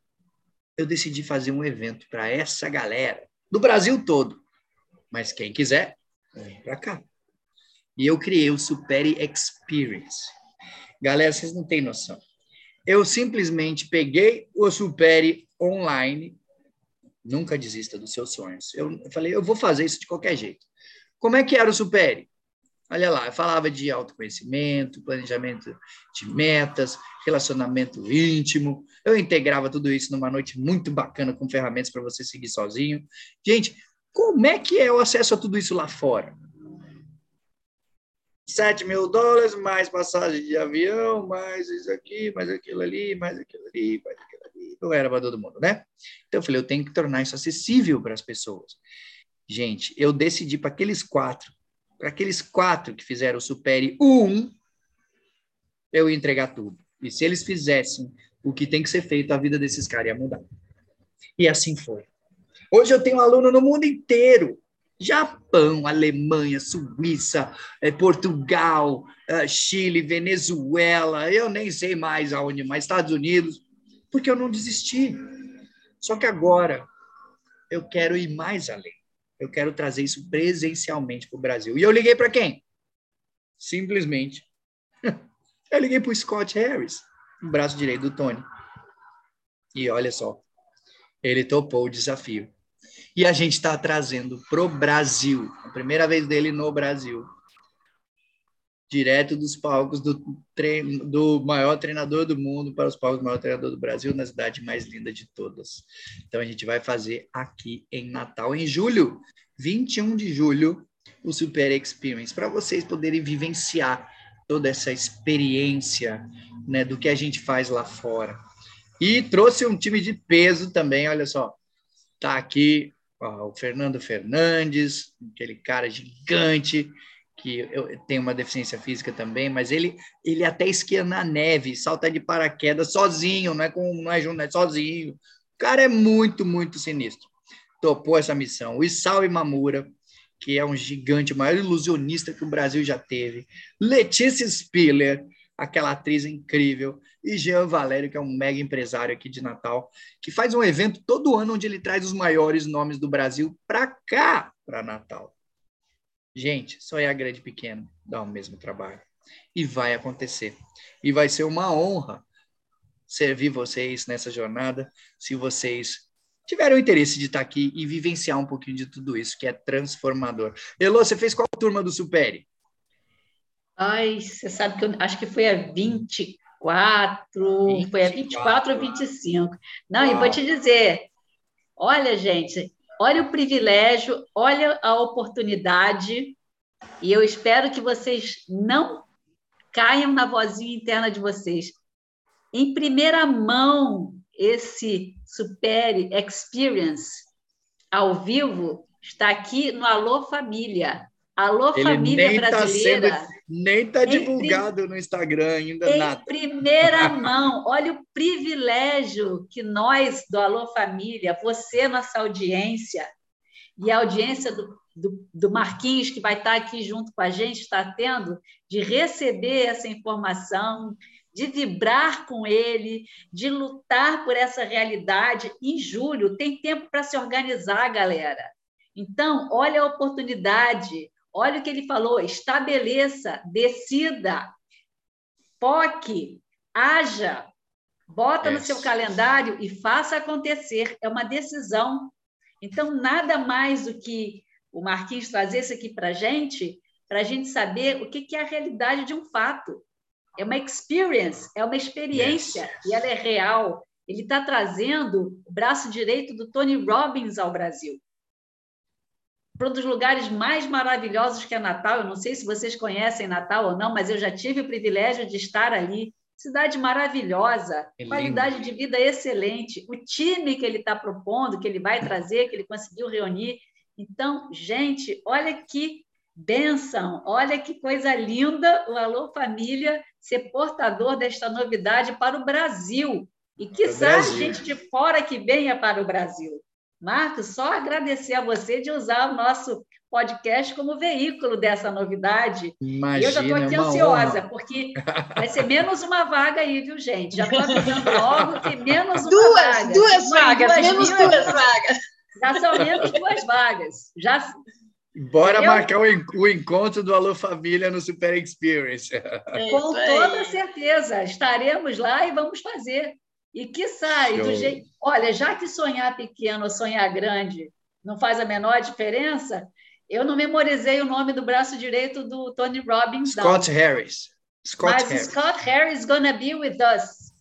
eu decidi fazer um evento para essa galera, do Brasil todo. Mas quem quiser, vem para cá. E eu criei o Supere Experience. Galera, vocês não têm noção. Eu simplesmente peguei o Supere online. Nunca desista dos seus sonhos. Eu falei, eu vou fazer isso de qualquer jeito. Como é que era o Supere? Olha lá, eu falava de autoconhecimento, planejamento de metas, relacionamento íntimo. Eu integrava tudo isso numa noite muito bacana com ferramentas para você seguir sozinho. Gente, como é que é o acesso a tudo isso lá fora? 7 mil dólares, mais passagem de avião, mais isso aqui, mais aquilo ali, mais aquilo ali, mais aquilo ali. ou era para todo mundo, né? Então eu falei, eu tenho que tornar isso acessível para as pessoas. Gente, eu decidi para aqueles quatro, para aqueles quatro que fizeram o Supere 1, eu ia entregar tudo. E se eles fizessem o que tem que ser feito, a vida desses caras ia mudar. E assim foi. Hoje eu tenho um aluno no mundo inteiro. Japão, Alemanha, Suíça, eh, Portugal, eh, Chile, Venezuela, eu nem sei mais aonde, mas Estados Unidos, porque eu não desisti. Só que agora eu quero ir mais além. Eu quero trazer isso presencialmente para o Brasil. E eu liguei para quem? Simplesmente. Eu liguei para o Scott Harris, o braço direito do Tony. E olha só, ele topou o desafio. E a gente está trazendo para o Brasil, a primeira vez dele no Brasil, direto dos palcos do, do maior treinador do mundo para os palcos do maior treinador do Brasil, na cidade mais linda de todas. Então a gente vai fazer aqui em Natal, em julho, 21 de julho, o Super Experience, para vocês poderem vivenciar toda essa experiência né, do que a gente faz lá fora. E trouxe um time de peso também, olha só. Tá aqui ó, o Fernando Fernandes, aquele cara gigante que eu tenho uma deficiência física também, mas ele ele até esquia na neve, salta de paraquedas sozinho, não é com não é junto, é sozinho. O cara é muito muito sinistro. Topou essa missão. O Isao Imamura, que é um gigante, maior ilusionista que o Brasil já teve. Letícia Spiller, aquela atriz incrível, e Jean Valério, que é um mega empresário aqui de Natal, que faz um evento todo ano onde ele traz os maiores nomes do Brasil para cá, para Natal. Gente, só é a grande pequeno dá o mesmo trabalho. E vai acontecer. E vai ser uma honra servir vocês nessa jornada, se vocês tiveram o interesse de estar aqui e vivenciar um pouquinho de tudo isso, que é transformador. Elô, você fez qual turma do Supere? Ai, você sabe que eu acho que foi a 24, 24. foi a 24 ou 25. Não, Uau. e vou te dizer, olha, gente, olha o privilégio, olha a oportunidade, e eu espero que vocês não caiam na vozinha interna de vocês. Em primeira mão, esse Super Experience ao vivo está aqui no Alô Família. Alô Ele Família nem Brasileira. Tá sendo, nem está divulgado no Instagram ainda em nada. Em primeira mão, olha o privilégio que nós do Alô Família, você, nossa audiência, e a audiência do, do, do Marquinhos, que vai estar aqui junto com a gente, está tendo, de receber essa informação, de vibrar com ele, de lutar por essa realidade. Em julho, tem tempo para se organizar, galera. Então, olha a oportunidade, Olha o que ele falou: estabeleça, decida, foque, haja, bota no seu calendário e faça acontecer. É uma decisão. Então, nada mais do que o Marquinhos trazer isso aqui para a gente, para a gente saber o que, que é a realidade de um fato. É uma experience, é uma experiência, yes. e ela é real. Ele está trazendo o braço direito do Tony Robbins ao Brasil para um dos lugares mais maravilhosos que é Natal. Eu não sei se vocês conhecem Natal ou não, mas eu já tive o privilégio de estar ali. Cidade maravilhosa, é qualidade de vida excelente. O time que ele está propondo, que ele vai trazer, que ele conseguiu reunir. Então, gente, olha que benção, olha que coisa linda o Alô Família ser portador desta novidade para o Brasil. E que gente de fora que venha para o Brasil. Marcos, só agradecer a você de usar o nosso podcast como veículo dessa novidade. Imagina, eu já estou aqui ansiosa, honra. porque vai ser menos uma vaga aí, viu, gente? Já estou avisando logo que menos uma duas, vaga. Duas vagas, duas menos mil, duas vagas. Já são menos duas vagas. Já, Bora marcar o encontro do Alô Família no Super Experience. É Com toda certeza. Estaremos lá e vamos fazer. E que sai do jeito. Olha, já que sonhar pequeno ou sonhar grande não faz a menor diferença, eu não memorizei o nome do braço direito do Tony Robbins. Scott não. Harris. Scott Mas Harris. Scott Harris is gonna be with us.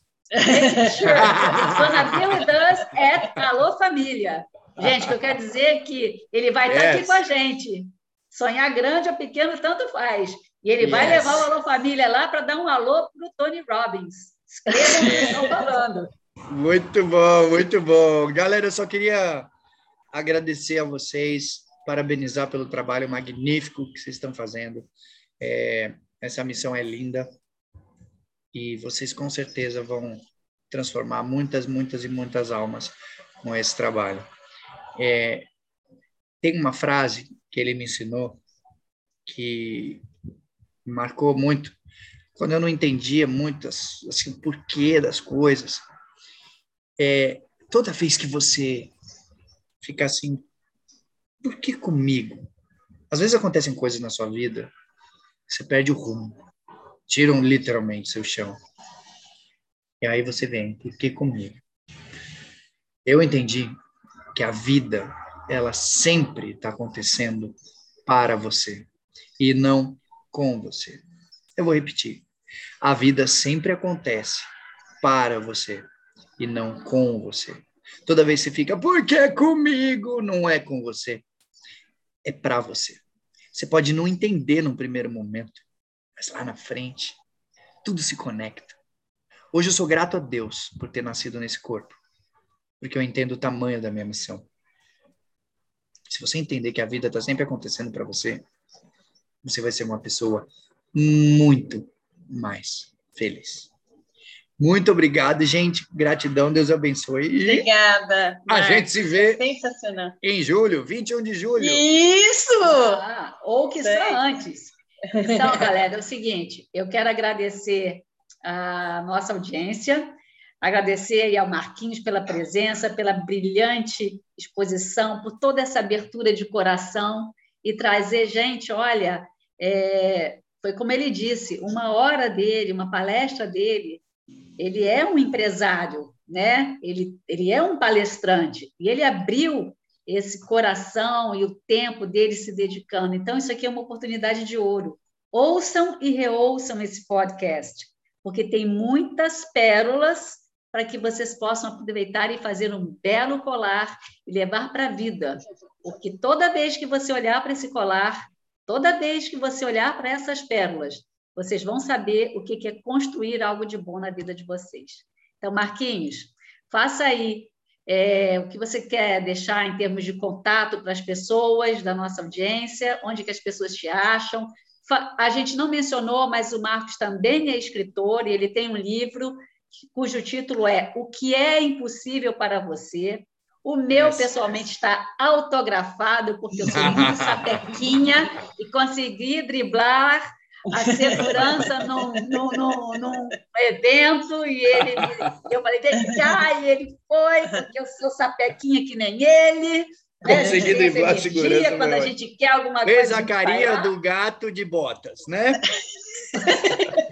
sure. He's gonna be with us at Alô Família. Gente, o que eu quero dizer é que ele vai yes. estar aqui com a gente. Sonhar grande ou pequeno, tanto faz. E ele yes. vai levar o Alô Família lá para dar um alô para o Tony Robbins. Escrevam o que estão falando. Muito bom, muito bom. Galera, eu só queria agradecer a vocês, parabenizar pelo trabalho magnífico que vocês estão fazendo. É, essa missão é linda e vocês com certeza vão transformar muitas, muitas e muitas almas com esse trabalho. É, tem uma frase que ele me ensinou que marcou muito quando eu não entendia muito assim, o porquê das coisas. É, toda vez que você fica assim, por que comigo? Às vezes acontecem coisas na sua vida, você perde o rumo, tiram literalmente seu chão. E aí você vem, por que comigo? Eu entendi que a vida, ela sempre está acontecendo para você e não com você. Eu vou repetir. A vida sempre acontece para você e não com você. Toda vez que você fica, por que comigo? Não é com você. É para você. Você pode não entender num primeiro momento, mas lá na frente, tudo se conecta. Hoje eu sou grato a Deus por ter nascido nesse corpo, porque eu entendo o tamanho da minha missão. Se você entender que a vida está sempre acontecendo para você, você vai ser uma pessoa muito mais feliz. Muito obrigado, gente. Gratidão, Deus abençoe. E Obrigada. A gente se vê Sensacional. em julho, 21 de julho. Isso! Ah, ou que só antes. Então, galera, é o seguinte, eu quero agradecer a nossa audiência, agradecer aí ao Marquinhos pela presença, pela brilhante exposição, por toda essa abertura de coração e trazer, gente, olha, é, foi como ele disse, uma hora dele, uma palestra dele, ele é um empresário, né? Ele, ele é um palestrante e ele abriu esse coração e o tempo dele se dedicando. Então, isso aqui é uma oportunidade de ouro. Ouçam e reouçam esse podcast, porque tem muitas pérolas para que vocês possam aproveitar e fazer um belo colar e levar para a vida. Porque toda vez que você olhar para esse colar, Toda vez que você olhar para essas pérolas, vocês vão saber o que é construir algo de bom na vida de vocês. Então, Marquinhos, faça aí é, o que você quer deixar em termos de contato para as pessoas da nossa audiência, onde que as pessoas te acham. A gente não mencionou, mas o Marcos também é escritor e ele tem um livro cujo título é O que é impossível para você. O meu, pessoalmente, está autografado, porque eu sou muito sapequinha e consegui driblar a segurança num, num, num, num, evento e ele eu falei, vem cá, e ele foi, porque eu sou sapequinha que nem ele. Né? Consegui driblar a segurança. Quando a gente quer alguma Fez coisa. Fez a carinha do gato de botas, né?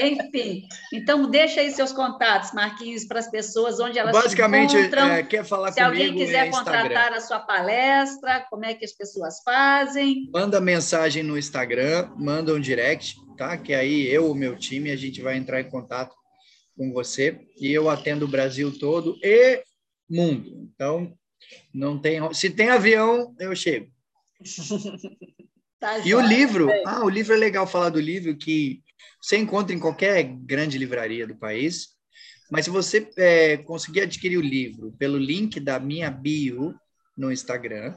Enfim, então deixa aí seus contatos, Marquinhos, para as pessoas, onde elas Basicamente, se encontram. É, quer falar Se alguém quiser é contratar a sua palestra, como é que as pessoas fazem? Manda mensagem no Instagram, manda um direct, tá? Que aí eu, o meu time, a gente vai entrar em contato com você e eu atendo o Brasil todo e mundo. Então, não tem, se tem avião, eu chego. Tá e o livro, ah, o livro é legal falar do livro que você encontra em qualquer grande livraria do país. Mas se você é, conseguir adquirir o livro pelo link da minha bio no Instagram,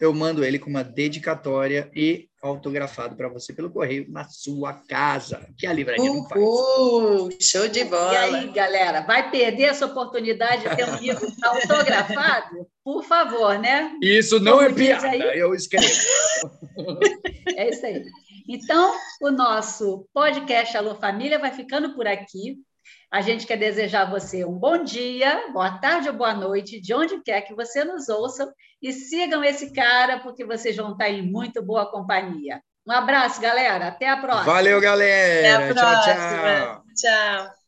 eu mando ele com uma dedicatória e autografado para você pelo correio na sua casa, que a livraria não faz. Uh, show de bola! E aí, galera, vai perder essa oportunidade de ter um livro autografado? Por favor, né? Isso não Como é piada, aí? eu escrevo. É isso aí. Então, o nosso podcast Alô Família vai ficando por aqui. A gente quer desejar a você um bom dia, boa tarde ou boa noite, de onde quer que você nos ouça, e sigam esse cara, porque vocês vão estar em muito boa companhia. Um abraço, galera. Até a próxima. Valeu, galera. Até a próxima. tchau. tchau. tchau.